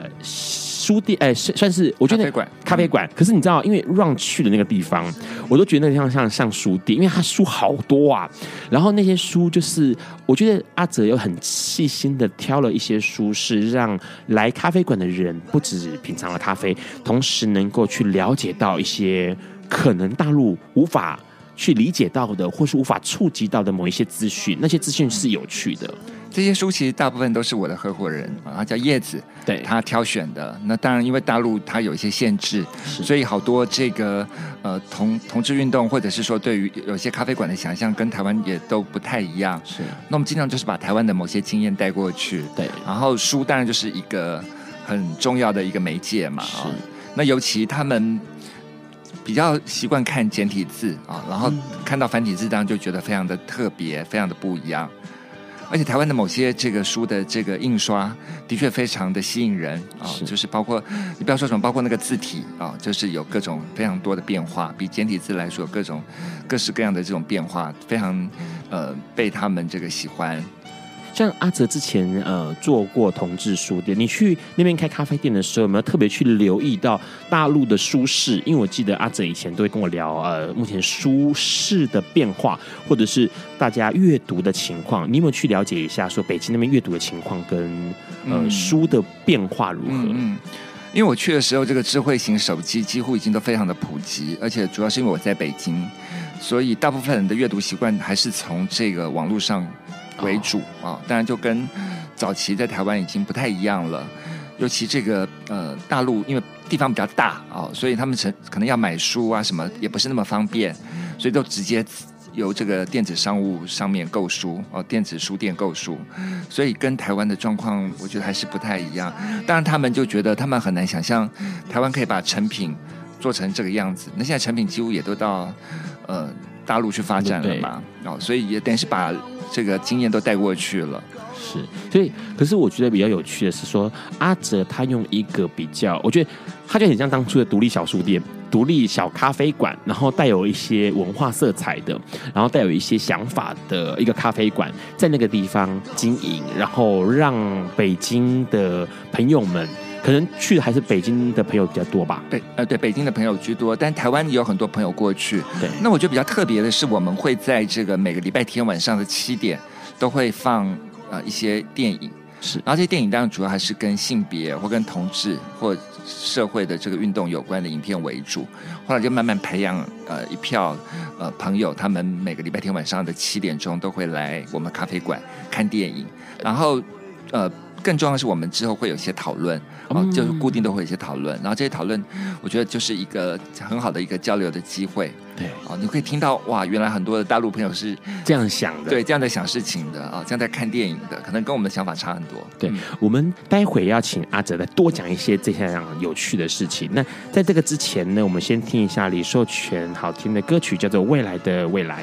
Speaker 2: 书店哎，算算是我觉得咖啡馆，咖啡馆。可是你知道，因为 Ron 去的那个地方，我都觉得那个像像像书店，因为他书好多啊。然后那些书就是，我觉得阿泽有很细心的挑了一些书，是让来咖啡馆的人不止品尝了咖啡，同时能够去了解到一些可能大陆无法去理解到的，或是无法触及到的某一些资讯。那些资讯是有趣的。
Speaker 3: 这些书其实大部分都是我的合伙人啊，他叫叶子，对，他挑选的。那当然，因为大陆它有一些限制，所以好多这个呃同同志运动，或者是说对于有些咖啡馆的想象，跟台湾也都不太一样。是，那我们经常就是把台湾的某些经验带过去。对，然后书当然就是一个很重要的一个媒介嘛。啊，那尤其他们比较习惯看简体字啊，然后看到繁体字当然就觉得非常的特别，非常的不一样。而且台湾的某些这个书的这个印刷的确非常的吸引人啊，是就是包括你不要说什么，包括那个字体啊，就是有各种非常多的变化，比简体字来说各种各式各样的这种变化，非常呃被他们这个喜欢。
Speaker 2: 像阿泽之前呃做过同志书店，你去那边开咖啡店的时候，有没有特别去留意到大陆的书市？因为我记得阿泽以前都会跟我聊呃目前书市的变化，或者是大家阅读的情况。你有没有去了解一下，说北京那边阅读的情况跟呃书的变化如何？嗯，
Speaker 3: 嗯，因为我去的时候，这个智慧型手机几乎已经都非常的普及，而且主要是因为我在北京，所以大部分人的阅读习惯还是从这个网络上。为主啊，当然就跟早期在台湾已经不太一样了。尤其这个呃大陆，因为地方比较大啊，所以他们可可能要买书啊什么也不是那么方便，所以都直接由这个电子商务上面购书哦，电子书店购书。所以跟台湾的状况，我觉得还是不太一样。当然他们就觉得他们很难想象台湾可以把成品做成这个样子。那现在成品几乎也都到呃大陆去发展了嘛，哦，所以也等于是把。这个经验都带过去了，
Speaker 2: 是，所以，可是我觉得比较有趣的是说，阿哲他用一个比较，我觉得他就很像当初的独立小书店、独立小咖啡馆，然后带有一些文化色彩的，然后带有一些想法的一个咖啡馆，在那个地方经营，然后让北京的朋友们。可能去的还是北京的朋友比较多吧？
Speaker 3: 对，呃，对，北京的朋友居多，但台湾也有很多朋友过去。
Speaker 2: 对，
Speaker 3: 那我觉得比较特别的是，我们会在这个每个礼拜天晚上的七点都会放呃一些电影，
Speaker 2: 是，
Speaker 3: 然后这些电影当然主要还是跟性别或跟同志或社会的这个运动有关的影片为主。后来就慢慢培养呃一票呃朋友，他们每个礼拜天晚上的七点钟都会来我们咖啡馆看电影，然后呃。更重要的是，我们之后会有一些讨论，哦，就是固定都会有一些讨论，然后这些讨论，我觉得就是一个很好的一个交流的机会。
Speaker 2: 对，
Speaker 3: 哦，你可以听到哇，原来很多的大陆朋友是
Speaker 2: 这样想的，
Speaker 3: 对，这样在想事情的啊，这样在看电影的，可能跟我们的想法差很多。
Speaker 2: 对，嗯，我们待会要请阿哲来多讲一些这些样有趣的事情。那在这个之前呢，我们先听一下李寿全好听的歌曲，叫做《未来的未来》。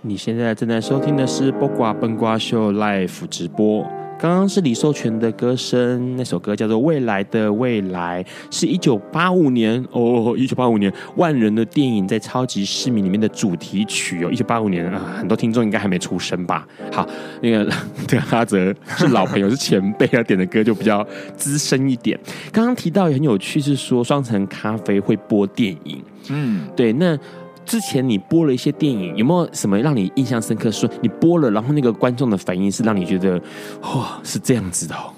Speaker 2: 你现在正在收听的是《播瓜笨瓜秀》Live 直播。刚刚是李寿全的歌声，那首歌叫做《未来的未来》，是一九八五年哦，一九八五年万人的电影在超级市民里面的主题曲哦，一九八五年啊，很多听众应该还没出生吧？好，那个 对阿泽是老朋友，是前辈，他点的歌就比较资深一点。刚刚提到也很有趣，是说双层咖啡会播电影，嗯，对，那。之前你播了一些电影，有没有什么让你印象深刻？说你播了，然后那个观众的反应是让你觉得，哇，是这样子的哦。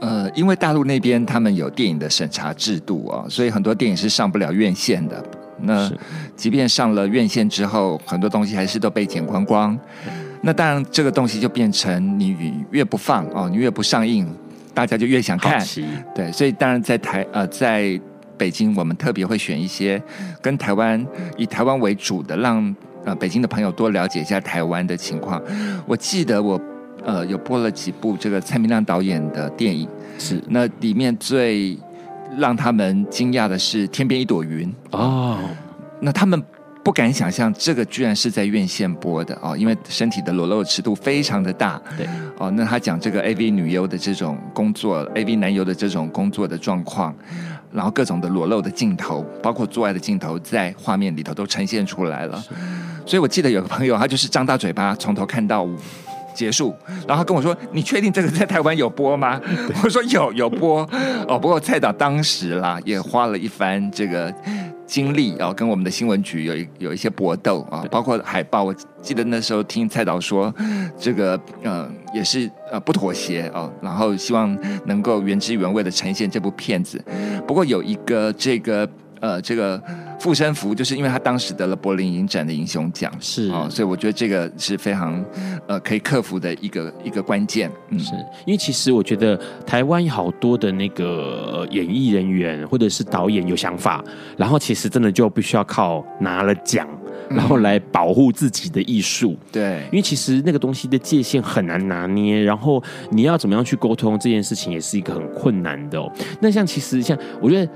Speaker 3: 呃，因为大陆那边他们有电影的审查制度啊，所以很多电影是上不了院线的。那即便上了院线之后，很多东西还是都被剪光光。那当然，这个东西就变成你越不放哦，你越不上映，大家就越想看。对，所以当然在台呃在。北京，我们特别会选一些跟台湾以台湾为主的，让呃北京的朋友多了解一下台湾的情况。我记得我呃有播了几部这个蔡明亮导演的电影，是。那里面最让他们惊讶的是《天边一朵云》哦，那他们不敢想象这个居然是在院线播的哦，因为身体的裸露尺度非常的大，对。哦，那他讲这个 AV 女优的这种工作，AV 男优的这种工作的状况。然后各种的裸露的镜头，包括做爱的镜头，在画面里头都呈现出来了。所以我记得有个朋友，他就是张大嘴巴从头看到结束，然后他跟我说：“你确定这个在台湾有播吗？” 我说：“有，有播。”哦，不过蔡导当时啦也花了一番这个。经历啊，跟我们的新闻局有一有一些搏斗啊，包括海报。我记得那时候听蔡导说，这个呃也是呃不妥协啊，然后希望能够原汁原味的呈现这部片子。不过有一个这个。呃，这个护身符就是因为他当时得了柏林影展的英雄奖，
Speaker 2: 是
Speaker 3: 啊、哦，所以我觉得这个是非常呃可以克服的一个一个关键。嗯，
Speaker 2: 是因为其实我觉得台湾有好多的那个演艺人员或者是导演有想法，然后其实真的就必须要靠拿了奖，然后来保护自己的艺术。
Speaker 3: 对，
Speaker 2: 因为其实那个东西的界限很难拿捏，然后你要怎么样去沟通这件事情也是一个很困难的哦。那像其实像我觉得。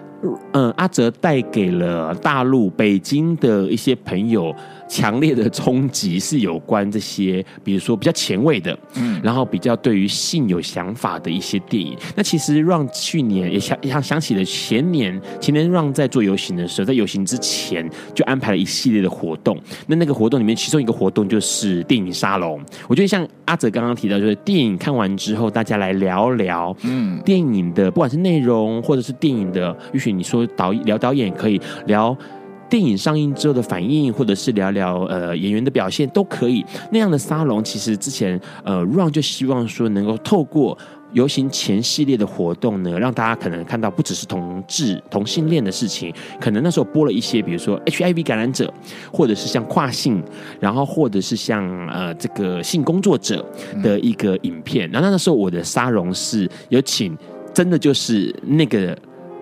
Speaker 2: 嗯，阿哲带给了大陆北京的一些朋友。强烈的冲击是有关这些，比如说比较前卫的，嗯，然后比较对于性有想法的一些电影。那其实让去年也想想想起了前年，前年让在做游行的时候，在游行之前就安排了一系列的活动。那那个活动里面，其中一个活动就是电影沙龙。我觉得像阿泽刚刚提到，就是电影看完之后，大家来聊聊，嗯，电影的不管是内容或者是电影的，也许你说导聊导演可以聊。电影上映之后的反应，或者是聊聊呃演员的表现，都可以。那样的沙龙，其实之前呃 Ron 就希望说，能够透过游行前系列的活动呢，让大家可能看到不只是同志同性恋的事情，可能那时候播了一些，比如说 HIV 感染者，或者是像跨性，然后或者是像呃这个性工作者的一个影片。然后那时候我的沙龙是有请，真的就是那个。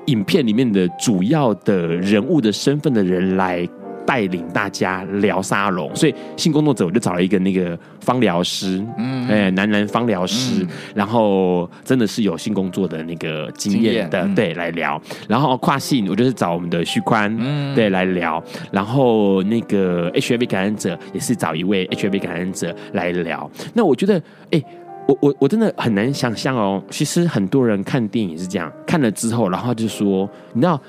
Speaker 2: 影片里面的主要的人物的身份的人来带领大家聊沙龙，所以性工作者我就找了一个那个芳疗师，嗯，哎，男男芳疗师，然后真的是有性工作的那个经验的，对，来聊。然后跨性，我就是找我们的旭宽，嗯，对，来聊。然后那个 HIV 感染者也是找一位 HIV 感染者来聊。那我觉得，哎。我我我真的很难想象哦，其实很多人看电影是这样，看了之后，然后就说，你知道，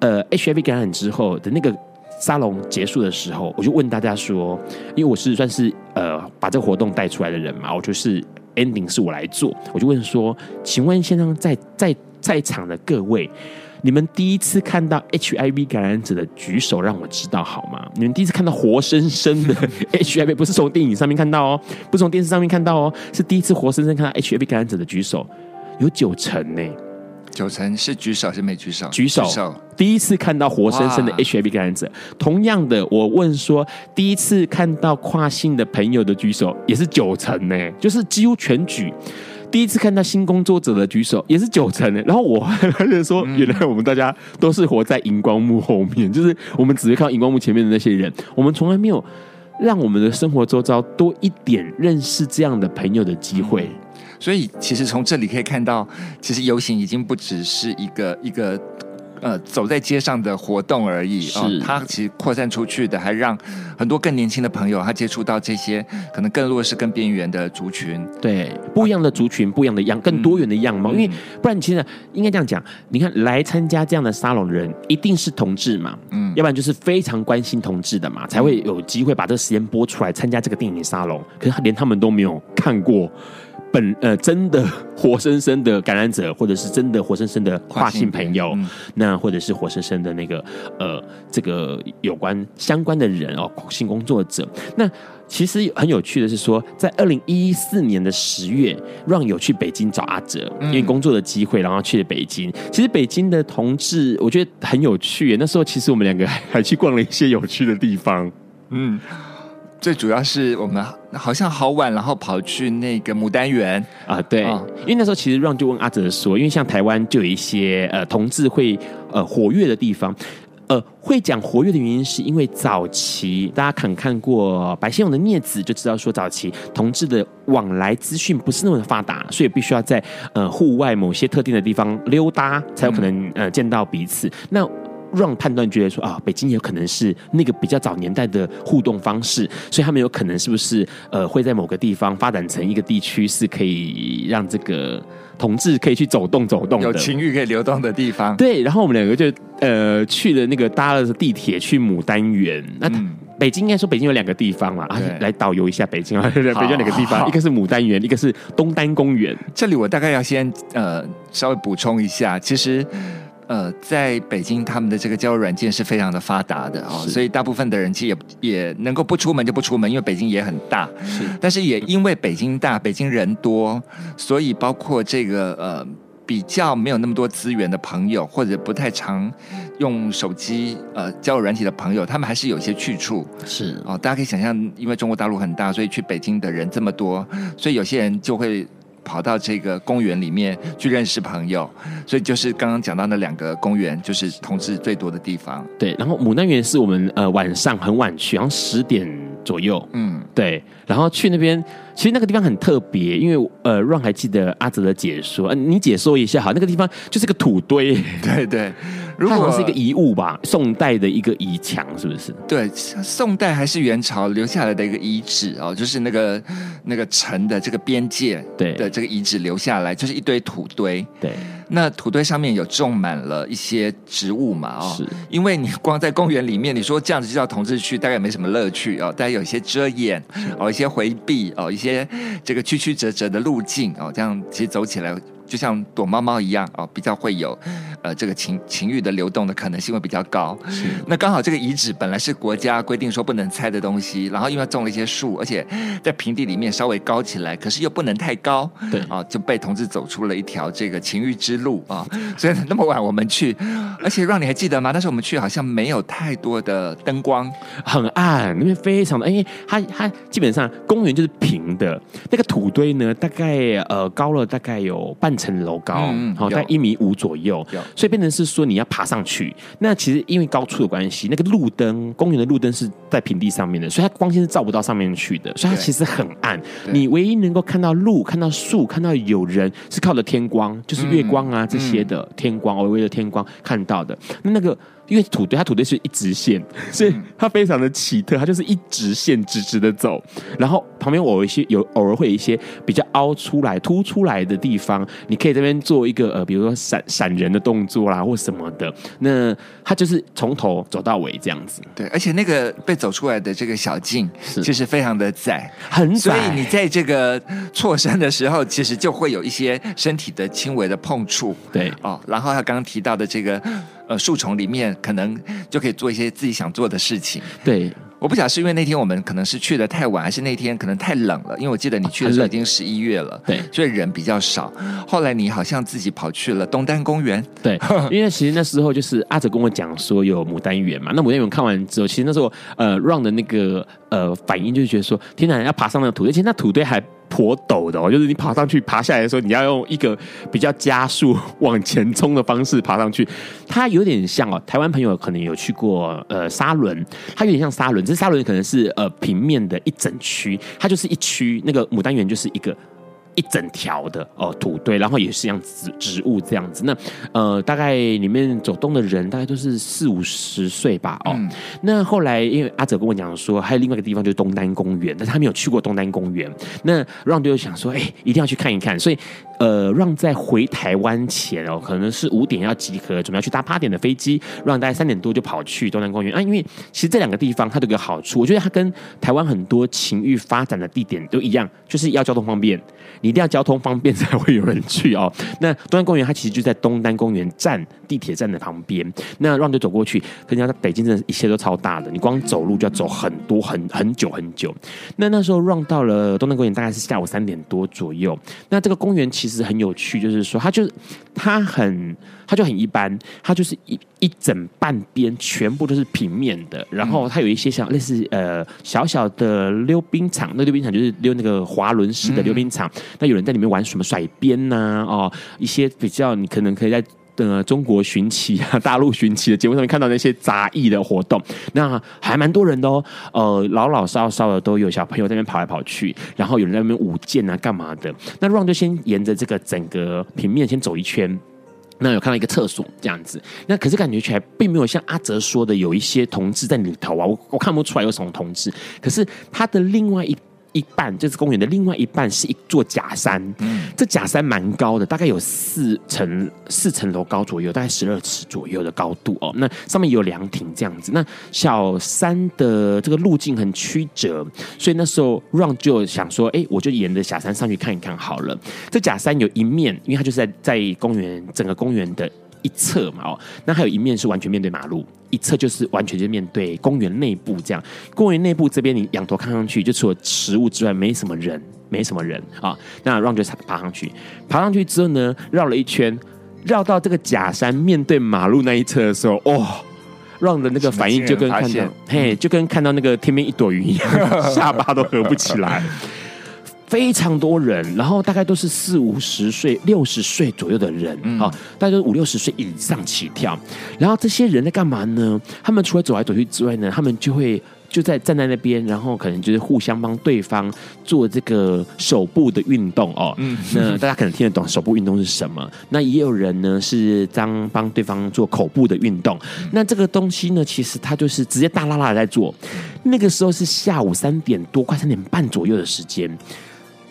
Speaker 2: 呃，HIV 感染之后的那个沙龙结束的时候，我就问大家说，因为我是算是呃把这个活动带出来的人嘛，我就是 ending 是我来做，我就问说，请问先生在在在场的各位。你们第一次看到 HIV 感染者的举手，让我知道好吗？你们第一次看到活生生的 HIV，不是从电影上面看到哦，不是从电视上面看到哦，是第一次活生生看到 HIV 感染者的举手，有九成呢，
Speaker 3: 九成是举手是没举手？
Speaker 2: 举手，举手，第一次看到活生生的 HIV 感染者。同样的，我问说，第一次看到跨性的朋友的举手，也是九成呢，就是几乎全举。第一次看到新工作者的举手也是九成的，然后我还发现说，原来我们大家都是活在荧光幕后面，就是我们只会看到荧光幕前面的那些人，我们从来没有让我们的生活周遭多一点认识这样的朋友的机会。
Speaker 3: 所以，其实从这里可以看到，其实游行已经不只是一个一个。呃，走在街上的活动而已啊，它其实扩散出去的，还让很多更年轻的朋友他接触到这些可能更弱势、更边缘的族群。
Speaker 2: 对，不一样的族群，不一样的样，更多元的样貌。嗯、因为不然，你其实应该这样讲，你看来参加这样的沙龙的人，一定是同志嘛，嗯，要不然就是非常关心同志的嘛，才会有机会把这个时间播出来参加这个电影沙龙。可是连他们都没有看过。本呃，真的活生生的感染者，或者是真的活生生的跨性朋友，嗯、那或者是活生生的那个呃，这个有关相关的人哦，性工作者。那其实很有趣的是说，在二零一四年的十月，Ron 有去北京找阿哲，因为工作的机会，然后去了北京。其实北京的同志，我觉得很有趣。那时候其实我们两个还去逛了一些有趣的地方，嗯。
Speaker 3: 最主要是我们好像好晚，然后跑去那个牡丹园。
Speaker 2: 啊，对，哦、因为那时候其实 Ron 就问阿哲说，因为像台湾就有一些呃同志会呃活跃的地方，呃会讲活跃的原因是因为早期大家可能看过白先勇的《孽子》，就知道说早期同志的往来资讯不是那么的发达，所以必须要在呃户外某些特定的地方溜达，才有可能呃见到彼此。那让判断觉得说啊，北京有可能是那个比较早年代的互动方式，所以他们有可能是不是呃会在某个地方发展成一个地区，是可以让这个同志可以去走动走动，
Speaker 3: 有情欲可以流动的地方。
Speaker 2: 对，然后我们两个就呃去了那个搭了地铁去牡丹园。那、嗯、北京应该说北京有两个地方嘛，啊，来导游一下北京啊，北京有两个地方，一个是牡丹园，一个是东单公园。
Speaker 3: 这里我大概要先呃稍微补充一下，其实。呃，在北京，他们的这个交友软件是非常的发达的哦，所以大部分的人其实也也能够不出门就不出门，因为北京也很大。是，但是也因为北京大，北京人多，所以包括这个呃比较没有那么多资源的朋友，或者不太常用手机呃交友软体的朋友，他们还是有一些去处。是哦，大家可以想象，因为中国大陆很大，所以去北京的人这么多，所以有些人就会。跑到这个公园里面去认识朋友，所以就是刚刚讲到那两个公园，就是同志最多的地方。
Speaker 2: 对，然后牡丹园是我们呃晚上很晚去，好像十点左右。嗯，对，然后去那边，其实那个地方很特别，因为呃，Ron 还记得阿泽的解说，呃，你解说一下好，那个地方就是个土堆。
Speaker 3: 对 对，如果
Speaker 2: 是一个遗物吧，宋代的一个遗墙，是不是？
Speaker 3: 对，宋代还是元朝留下来的一个遗址哦，就是那个那个城的这个边界对的这个遗址留下来，就是一堆土堆。
Speaker 2: 对，那
Speaker 3: 土堆上面有种满了一些植物嘛？哦，是，因为你光在公园里面，你说这样子就叫同志去，大概没什么乐趣哦，大概有一些遮掩哦，一些回避哦，一些这个曲曲折折的路径哦，这样其实走起来。就像躲猫猫一样哦，比较会有，呃，这个情情欲的流动的可能性会比较高。是，那刚好这个遗址本来是国家规定说不能拆的东西，然后因为种了一些树，而且在平地里面稍微高起来，可是又不能太高，对啊，就被同志走出了一条这个情欲之路啊。所以那么晚我们去，而且让你还记得吗？那时候我们去好像没有太多的灯光，
Speaker 2: 很暗，那边非常的，因为它它基本上公园就是平的，那个土堆呢，大概呃高了大概有半。层楼高，好在一米五左右，所以变成是说你要爬上去。那其实因为高处的关系，那个路灯，公园的路灯是在平地上面的，所以它光线是照不到上面去的，所以它其实很暗。你唯一能够看到路、看到树、看到有人，是靠着天光，就是月光啊这些的天光，微微的天光看到的。那那个。因为土堆，它土堆是一直线，所以它非常的奇特，它就是一直线直直的走，然后旁边我有一些有偶尔会有一些比较凹出来、凸出来的地方，你可以这边做一个呃，比如说闪闪人的动作啦，或什么的。那它就是从头走到尾这样子。
Speaker 3: 对，而且那个被走出来的这个小径，其实非常的窄，
Speaker 2: 很窄，
Speaker 3: 所以你在这个错身的时候，其实就会有一些身体的轻微的碰触。
Speaker 2: 对，
Speaker 3: 哦，然后他刚刚提到的这个。呃，树丛里面可能就可以做一些自己想做的事情。
Speaker 2: 对，
Speaker 3: 我不晓得是因为那天我们可能是去的太晚，还是那天可能太冷了。因为我记得你去的时候已经十一月了，对，所以人比较少。后来你好像自己跑去了东单公园，
Speaker 2: 对，因为其实那时候就是阿哲跟我讲说有牡丹园嘛。那牡丹园看完之后，其实那时候呃，Ron 的那个呃反应就是觉得说，天哪，要爬上那个土堆，其实那土堆还。颇陡的哦，就是你爬上去、爬下来的时候，你要用一个比较加速往前冲的方式爬上去。它有点像哦，台湾朋友可能有去过呃沙轮，它有点像沙仑，这沙仑可能是呃平面的一整区，它就是一区，那个牡丹园就是一个。一整条的哦土堆，然后也是像植植物这样子。那呃，大概里面走动的人大概都是四五十岁吧。哦，嗯、那后来因为阿哲跟我讲说，还有另外一个地方就是东单公园，但是他没有去过东单公园。那 Ron 就想说，哎、欸，一定要去看一看。所以呃，Ron 在回台湾前哦，可能是五点要集合，准备要去搭八点的飞机。Ron 大概三点多就跑去东单公园啊，因为其实这两个地方它都有个好处，我觉得它跟台湾很多情欲发展的地点都一样，就是要交通方便。你一定要交通方便才会有人去哦。那东单公园它其实就在东单公园站地铁站的旁边。那 Ron 就走过去，可是在北京真的一切都超大的，你光走路就要走很多很很久很久。那那时候 Ron 到了东单公园大概是下午三点多左右。那这个公园其实很有趣，就是说它就是它很它就很一般，它就是一一整半边全部都是平面的，然后它有一些像类似呃小小的溜冰场，那溜冰场就是溜那个滑轮式的溜冰场。嗯那有人在里面玩什么甩鞭呐？哦，一些比较你可能可以在呃中国寻奇啊、大陆寻奇的节目上面看到那些杂艺的活动，那还蛮多人的哦。呃，老老少少的都有小朋友在那边跑来跑去，然后有人在那边舞剑啊、干嘛的。那 Ron 就先沿着这个整个平面先走一圈，那有看到一个厕所这样子。那可是感觉起来并没有像阿哲说的有一些同志在里头啊，我我看不出来有什么同志。可是他的另外一。一半就是公园的另外一半是一座假山，嗯，这假山蛮高的，大概有四层四层楼高左右，大概十二尺左右的高度哦。那上面有凉亭这样子。那小山的这个路径很曲折，所以那时候 Run 就想说，哎，我就沿着假山上去看一看好了。这假山有一面，因为它就是在在公园整个公园的。一侧嘛哦，那还有一面是完全面对马路，一侧就是完全就面对公园内部这样。公园内部这边你仰头看上去，就除了植物之外，没什么人，没什么人啊。那 Ron 就爬上去，爬上去之后呢，绕了一圈，绕到这个假山面对马路那一侧的时候，哦，Ron 的那个反应就跟看到嘿，就跟看到那个天边一朵云一样，下巴都合不起来。非常多人，然后大概都是四五十岁、六十岁左右的人，啊、嗯，大概都是五六十岁以上起跳。然后这些人在干嘛呢？他们除了走来走去之外呢，他们就会就在站在那边，然后可能就是互相帮对方做这个手部的运动哦。嗯，那大家可能听得懂手部运动是什么？那也有人呢是当帮对方做口部的运动。那这个东西呢，其实他就是直接大拉拉的在做。那个时候是下午三点多，快三点半左右的时间。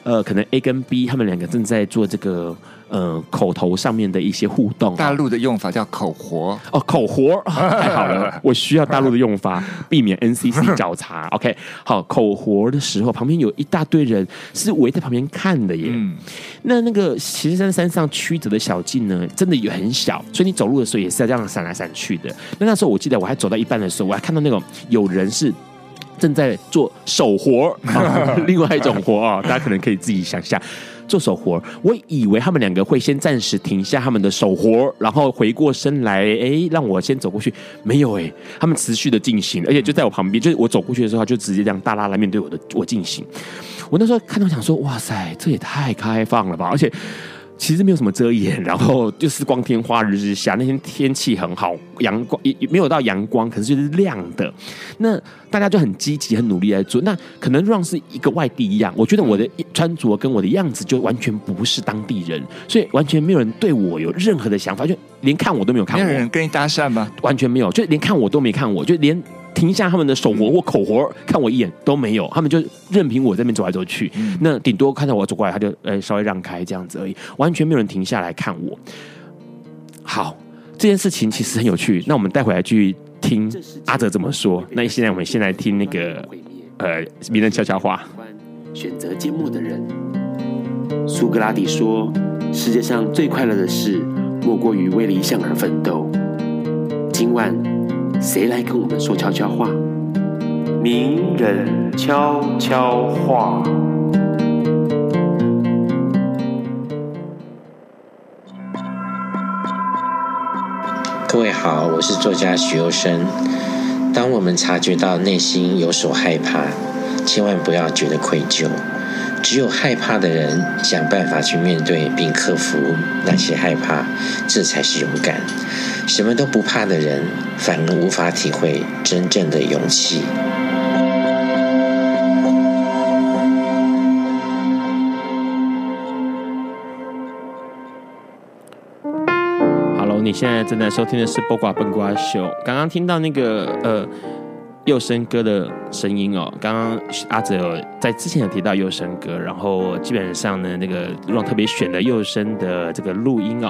Speaker 2: 呃，可能 A 跟 B 他们两个正在做这个呃口头上面的一些互动。
Speaker 3: 大陆的用法叫口活
Speaker 2: 哦，口活、哦、太好了，我需要大陆的用法，避免 NCC 找茬。OK，好，口活的时候，旁边有一大堆人是围在旁边看的耶。嗯、那那个其实山山上曲折的小径呢，真的也很小，所以你走路的时候也是要这样闪来闪去的。那那时候我记得我还走到一半的时候，我还看到那种有人是。正在做手活，啊，另外一种活啊，大家可能可以自己想象做手活。我以为他们两个会先暂时停下他们的手活，然后回过身来，哎，让我先走过去。没有哎，他们持续的进行，而且就在我旁边，就是我走过去的时候，就直接这样大拉拉面对我的我进行。我那时候看到想说，哇塞，这也太开放了吧，而且。其实没有什么遮掩，然后就是光天化日之下，那天天气很好，阳光也也没有到阳光，可是就是亮的。那大家就很积极、很努力在做。那可能让是一个外地一样，我觉得我的穿着跟我的样子就完全不是当地人，所以完全没有人对我有任何的想法，就连看我都没有看我。
Speaker 3: 没有人跟你搭讪吗？
Speaker 2: 完全没有，就连看我都没看我，就连。停下他们的手活或口活，看我一眼都没有，他们就任凭我这边走来走去。那顶多看到我走过来，他就呃稍微让开这样子而已，完全没有人停下来看我。好，这件事情其实很有趣。那我们待会来去听阿哲怎么说。那现在我们先来听那个呃名人悄悄话。
Speaker 1: 选择缄默的人，苏格拉底说：世界上最快乐的事，莫过于为理想而奋斗。今晚。谁来跟我们说悄悄话？名人悄悄话。
Speaker 4: 各位好，我是作家许攸生。当我们察觉到内心有所害怕，千万不要觉得愧疚。只有害怕的人想办法去面对并克服那些害怕，这才是勇敢。什么都不怕的人，反而无法体会真正的勇气。
Speaker 2: Hello，你现在正在收听的是《播瓜笨瓜秀》。刚刚听到那个呃。佑生哥的声音哦，刚刚阿泽在之前有提到佑生哥，然后基本上呢，那个让特别选了佑生的这个录音哦，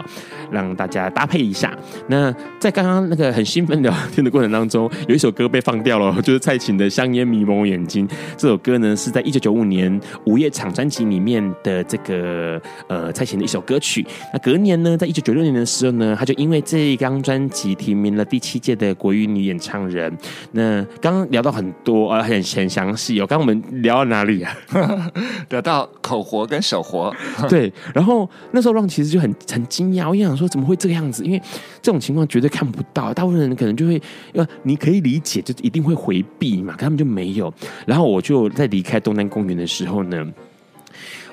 Speaker 2: 让大家搭配一下。那在刚刚那个很兴奋聊天的过程当中，有一首歌被放掉了，就是蔡琴的《香烟迷蒙眼睛》。这首歌呢是在一九九五年午夜场专辑里面的这个呃蔡琴的一首歌曲。那隔年呢，在一九九六年的时候呢，他就因为这一张专辑提名了第七届的国语女演唱人。那刚刚聊到很多啊，很很详细哦。刚刚我们聊到哪里啊？
Speaker 3: 聊到口活跟手活。
Speaker 2: 对，然后那时候让其实就很很惊讶，我一想说怎么会这个样子？因为这种情况绝对看不到，大部分人可能就会，呃，你可以理解，就一定会回避嘛，可他们就没有。然后我就在离开东南公园的时候呢。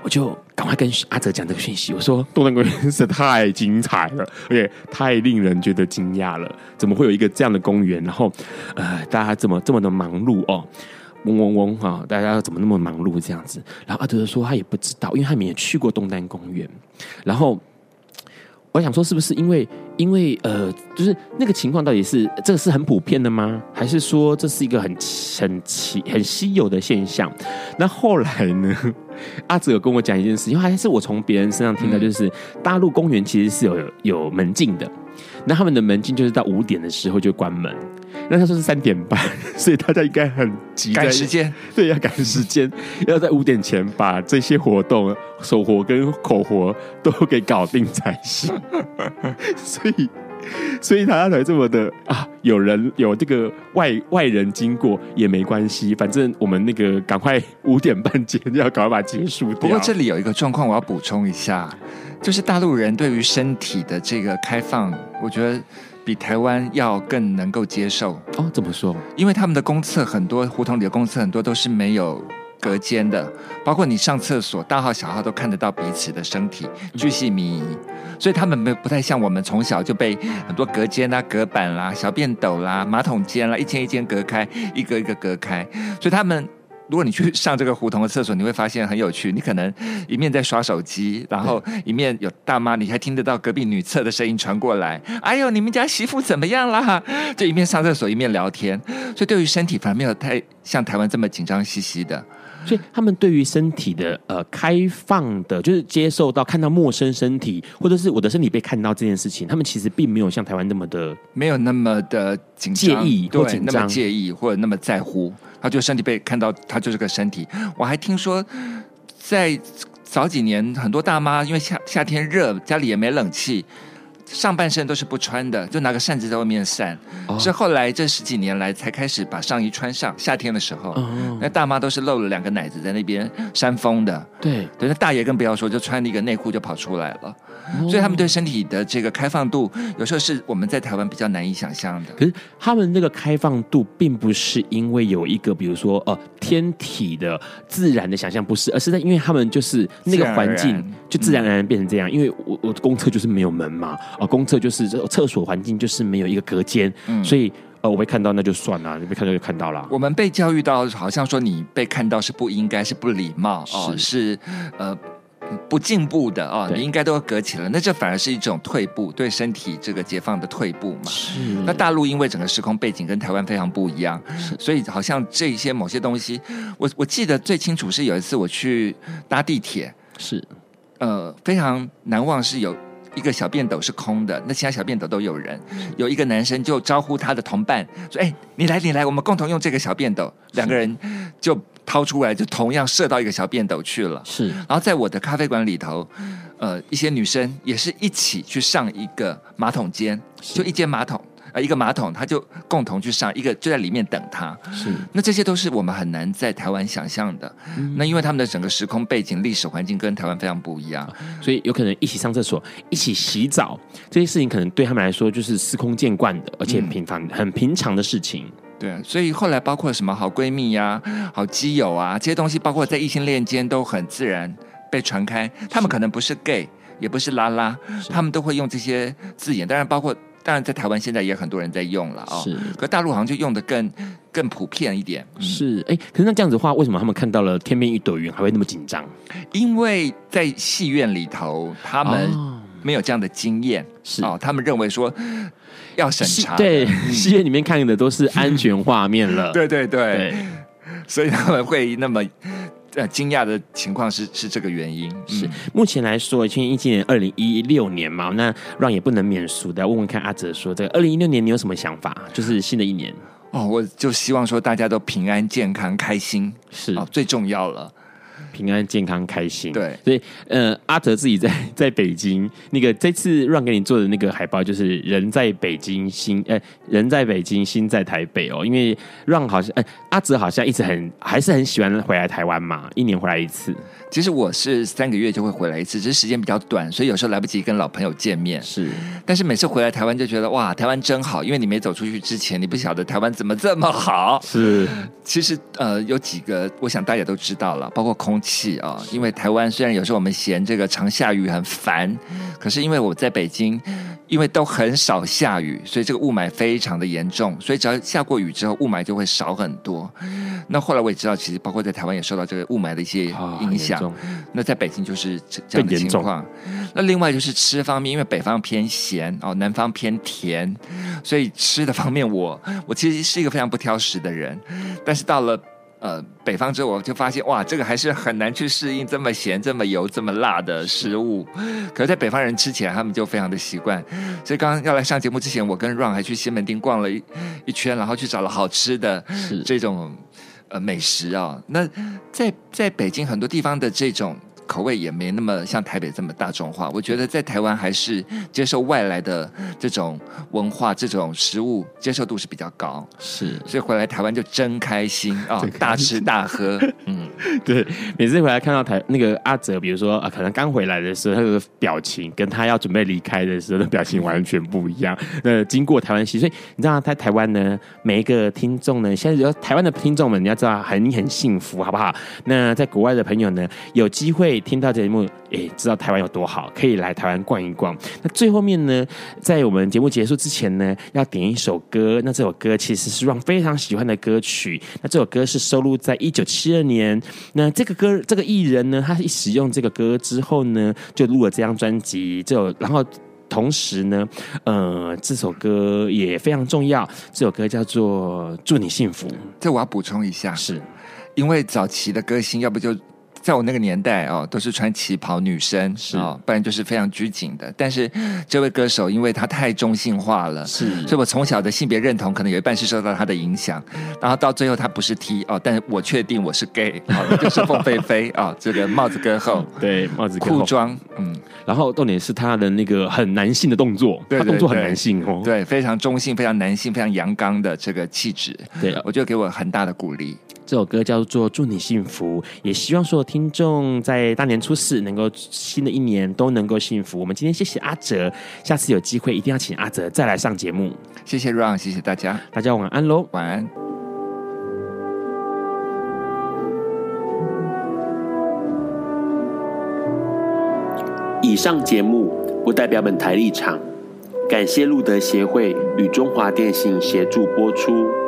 Speaker 2: 我就赶快跟阿泽讲这个讯息，我说东单公园是太精彩了，而且太令人觉得惊讶了，怎么会有一个这样的公园？然后，呃，大家怎么这么的忙碌哦？嗡嗡嗡哈，大家怎么那么忙碌这样子？然后阿泽说他也不知道，因为他没有去过东单公园。然后我想说，是不是因为因为呃，就是那个情况到底是这个是很普遍的吗？还是说这是一个很很奇很稀有的现象？那后来呢？阿哲有跟我讲一件事，因为还是我从别人身上听到，就是大陆公园其实是有有门禁的，那他们的门禁就是到五点的时候就关门，那他说是三点半，所以大家应该很急赶
Speaker 3: 时间，
Speaker 2: 对，要赶时间，要在五点前把这些活动手活跟口活都给搞定才行，所以。所以他才这么的啊！有人有这个外外人经过也没关系，反正我们那个赶快五点半前要赶快把它结束掉。
Speaker 3: 不过这里有一个状况，我要补充一下，就是大陆人对于身体的这个开放，我觉得比台湾要更能够接受。
Speaker 2: 哦，怎么说？
Speaker 3: 因为他们的公厕很多，胡同里的公厕很多都是没有隔间的，包括你上厕所，大号小号都看得到彼此的身体，巨细靡遗。所以他们没不太像我们从小就被很多隔间啦、隔板啦、小便斗啦、马桶间啦，一间一间隔开，一个一个隔开。所以他们。如果你去上这个胡同的厕所，你会发现很有趣。你可能一面在刷手机，然后一面有大妈，你还听得到隔壁女厕的声音传过来。哎呦，你们家媳妇怎么样啦？就一面上厕所一面聊天。所以对于身体反而没有太像台湾这么紧张兮兮的。
Speaker 2: 所以他们对于身体的呃开放的，就是接受到看到陌生身体，或者是我的身体被看到这件事情，他们其实并没有像台湾那么的
Speaker 3: 没有那么的紧
Speaker 2: 介意或紧张，
Speaker 3: 那么介意或者那么在乎。他就身体被看到，他就是个身体。我还听说，在早几年，很多大妈因为夏夏天热，家里也没冷气，上半身都是不穿的，就拿个扇子在外面扇。哦、是后来这十几年来才开始把上衣穿上。夏天的时候，哦、那大妈都是露了两个奶子在那边扇风的。
Speaker 2: 对，
Speaker 3: 对，那大爷更不要说，就穿了一个内裤就跑出来了。所以他们对身体的这个开放度，有时候是我们在台湾比较难以想象的。
Speaker 2: 可是他们那个开放度，并不是因为有一个，比如说呃天体的自然的想象，不是，而是在因为他们就是那个环境就自然而然变成这样。因为我我公厕就是没有门嘛，啊，公厕就是这厕所环境就是没有一个隔间，所以呃我被看到那就算了，你被看到就看到了。
Speaker 3: 我们被教育到好像说你被看到是不应该，是不礼貌哦，是呃。不进步的啊、哦，你应该都要隔起来，那这反而是一种退步，对身体这个解放的退步嘛。
Speaker 2: 是。
Speaker 3: 那大陆因为整个时空背景跟台湾非常不一样，所以好像这些某些东西，我我记得最清楚是有一次我去搭地铁，
Speaker 2: 是，
Speaker 3: 呃，非常难忘是有一个小便斗是空的，那其他小便斗都有人，有一个男生就招呼他的同伴说：“哎，你来，你来，我们共同用这个小便斗。”两个人就。掏出来就同样射到一个小便斗去了，
Speaker 2: 是。
Speaker 3: 然后在我的咖啡馆里头，呃，一些女生也是一起去上一个马桶间，就一间马桶，呃，一个马桶，他就共同去上一个，就在里面等他。
Speaker 2: 是。
Speaker 3: 那这些都是我们很难在台湾想象的。嗯。那因为他们的整个时空背景、历史环境跟台湾非常不一样，
Speaker 2: 所以有可能一起上厕所、一起洗澡这些事情，可能对他们来说就是司空见惯的，而且平凡、嗯、很平常的事情。
Speaker 3: 对，所以后来包括什么好闺蜜呀、啊、好基友啊这些东西，包括在异性恋间都很自然被传开。他们可能不是 gay，也不是拉拉，他们都会用这些字眼。当然，包括当然在台湾现在也很多人在用了啊、哦。
Speaker 2: 是，
Speaker 3: 可大陆好像就用的更更普遍一点。嗯、
Speaker 2: 是，哎，可是那这样子的话，为什么他们看到了天边一朵云还会那么紧张？
Speaker 3: 因为在戏院里头，他们没有这样的经验，哦、是哦，他们认为说。要审查，
Speaker 2: 对，戏院里面看的都是安全画面了。
Speaker 3: 对对对，对，所以他们会那么呃惊讶的情况是是这个原因。
Speaker 2: 是目前来说，因为一七年二零一六年嘛，那让也不能免俗的问问看阿泽说，这个二零一六年你有什么想法？就是新的一年
Speaker 3: 哦，我就希望说大家都平安、健康、开心是哦，最重要了。
Speaker 2: 平安、健康、开心。
Speaker 3: 对，
Speaker 2: 所以呃，阿哲自己在 在北京那个这次让给你做的那个海报，就是人在北京心，呃，人在北京心在台北哦。因为让好像，呃，阿哲好像一直很还是很喜欢回来台湾嘛，一年回来一次。
Speaker 3: 其实我是三个月就会回来一次，只是时间比较短，所以有时候来不及跟老朋友见面。
Speaker 2: 是，
Speaker 3: 但是每次回来台湾就觉得哇，台湾真好，因为你没走出去之前，你不晓得台湾怎么这么好。
Speaker 2: 是，
Speaker 3: 其实呃，有几个我想大家都知道了，包括空气啊，因为台湾虽然有时候我们嫌这个常下雨很烦，可是因为我在北京。因为都很少下雨，所以这个雾霾非常的严重。所以只要下过雨之后，雾霾就会少很多。那后来我也知道，其实包括在台湾也受到这个雾霾的一些影响。那在北京就是这样的情况。那另外就是吃方面，因为北方偏咸哦，南方偏甜，所以吃的方面我，我我其实是一个非常不挑食的人。但是到了。呃，北方之后我就发现，哇，这个还是很难去适应这么咸、这么油、这么辣的食物。可是，在北方人吃起来，他们就非常的习惯。所以，刚刚要来上节目之前，我跟 Ron 还去西门町逛了一一圈，然后去找了好吃的这种呃美食啊、哦。那在在北京很多地方的这种口味也没那么像台北这么大众化。我觉得在台湾还是接受外来的这种文化、这种食物接受度是比较高。
Speaker 2: 是，
Speaker 3: 所以回来台湾就真开心啊、哦，大吃大喝。嗯，
Speaker 2: 对，每次回来看到台那个阿哲，比如说啊，可能刚回来的时候，他的表情跟他要准备离开的时候的表情完全不一样。那，经过台湾戏，所以你知道在台湾呢，每一个听众呢，现在有台湾的听众们，你要知道很很幸福，好不好？那在国外的朋友呢，有机会听到节目，诶，知道台湾有多好，可以来台湾逛一逛。那最后面呢，在我们节目结束之前呢，要点一首歌。那这首歌其实是 Ron 非常喜欢的歌曲。那这首歌是收录在一九七二年。那这个歌，这个艺人呢，他一使用这个歌之后呢，就录了这张专辑。这首，然后同时呢，呃，这首歌也非常重要。这首歌叫做《祝你幸福》。
Speaker 3: 这我要补充一下，
Speaker 2: 是。
Speaker 3: 因为早期的歌星，要不就在我那个年代哦，都是穿旗袍女生是哦，不然就是非常拘谨的。但是这位歌手，因为他太中性化了，
Speaker 2: 是，
Speaker 3: 所以我从小的性别认同可能有一半是受到他的影响。然后到最后他不是 T 哦，但是我确定我是 gay 哦，就是凤飞飞啊、哦，这个帽子歌后，
Speaker 2: 对，帽子歌后，
Speaker 3: 裤装，嗯。
Speaker 2: 然后重点是他的那个很男性的动作，
Speaker 3: 对对对，
Speaker 2: 他动作很男性哦，
Speaker 3: 对，非常中性，非常男性，非常阳刚的这个气质，
Speaker 2: 对，
Speaker 3: 我觉得给我很大的鼓励。
Speaker 2: 这首歌叫做《祝你幸福》，也希望所有听众在大年初四能够新的一年都能够幸福。我们今天谢谢阿哲，下次有机会一定要请阿哲再来上节目。
Speaker 3: 谢谢 Ron，谢谢大家，
Speaker 2: 大家晚安喽，
Speaker 3: 晚安。
Speaker 1: 以上节目不代表本台立场，感谢路德协会与中华电信协助播出。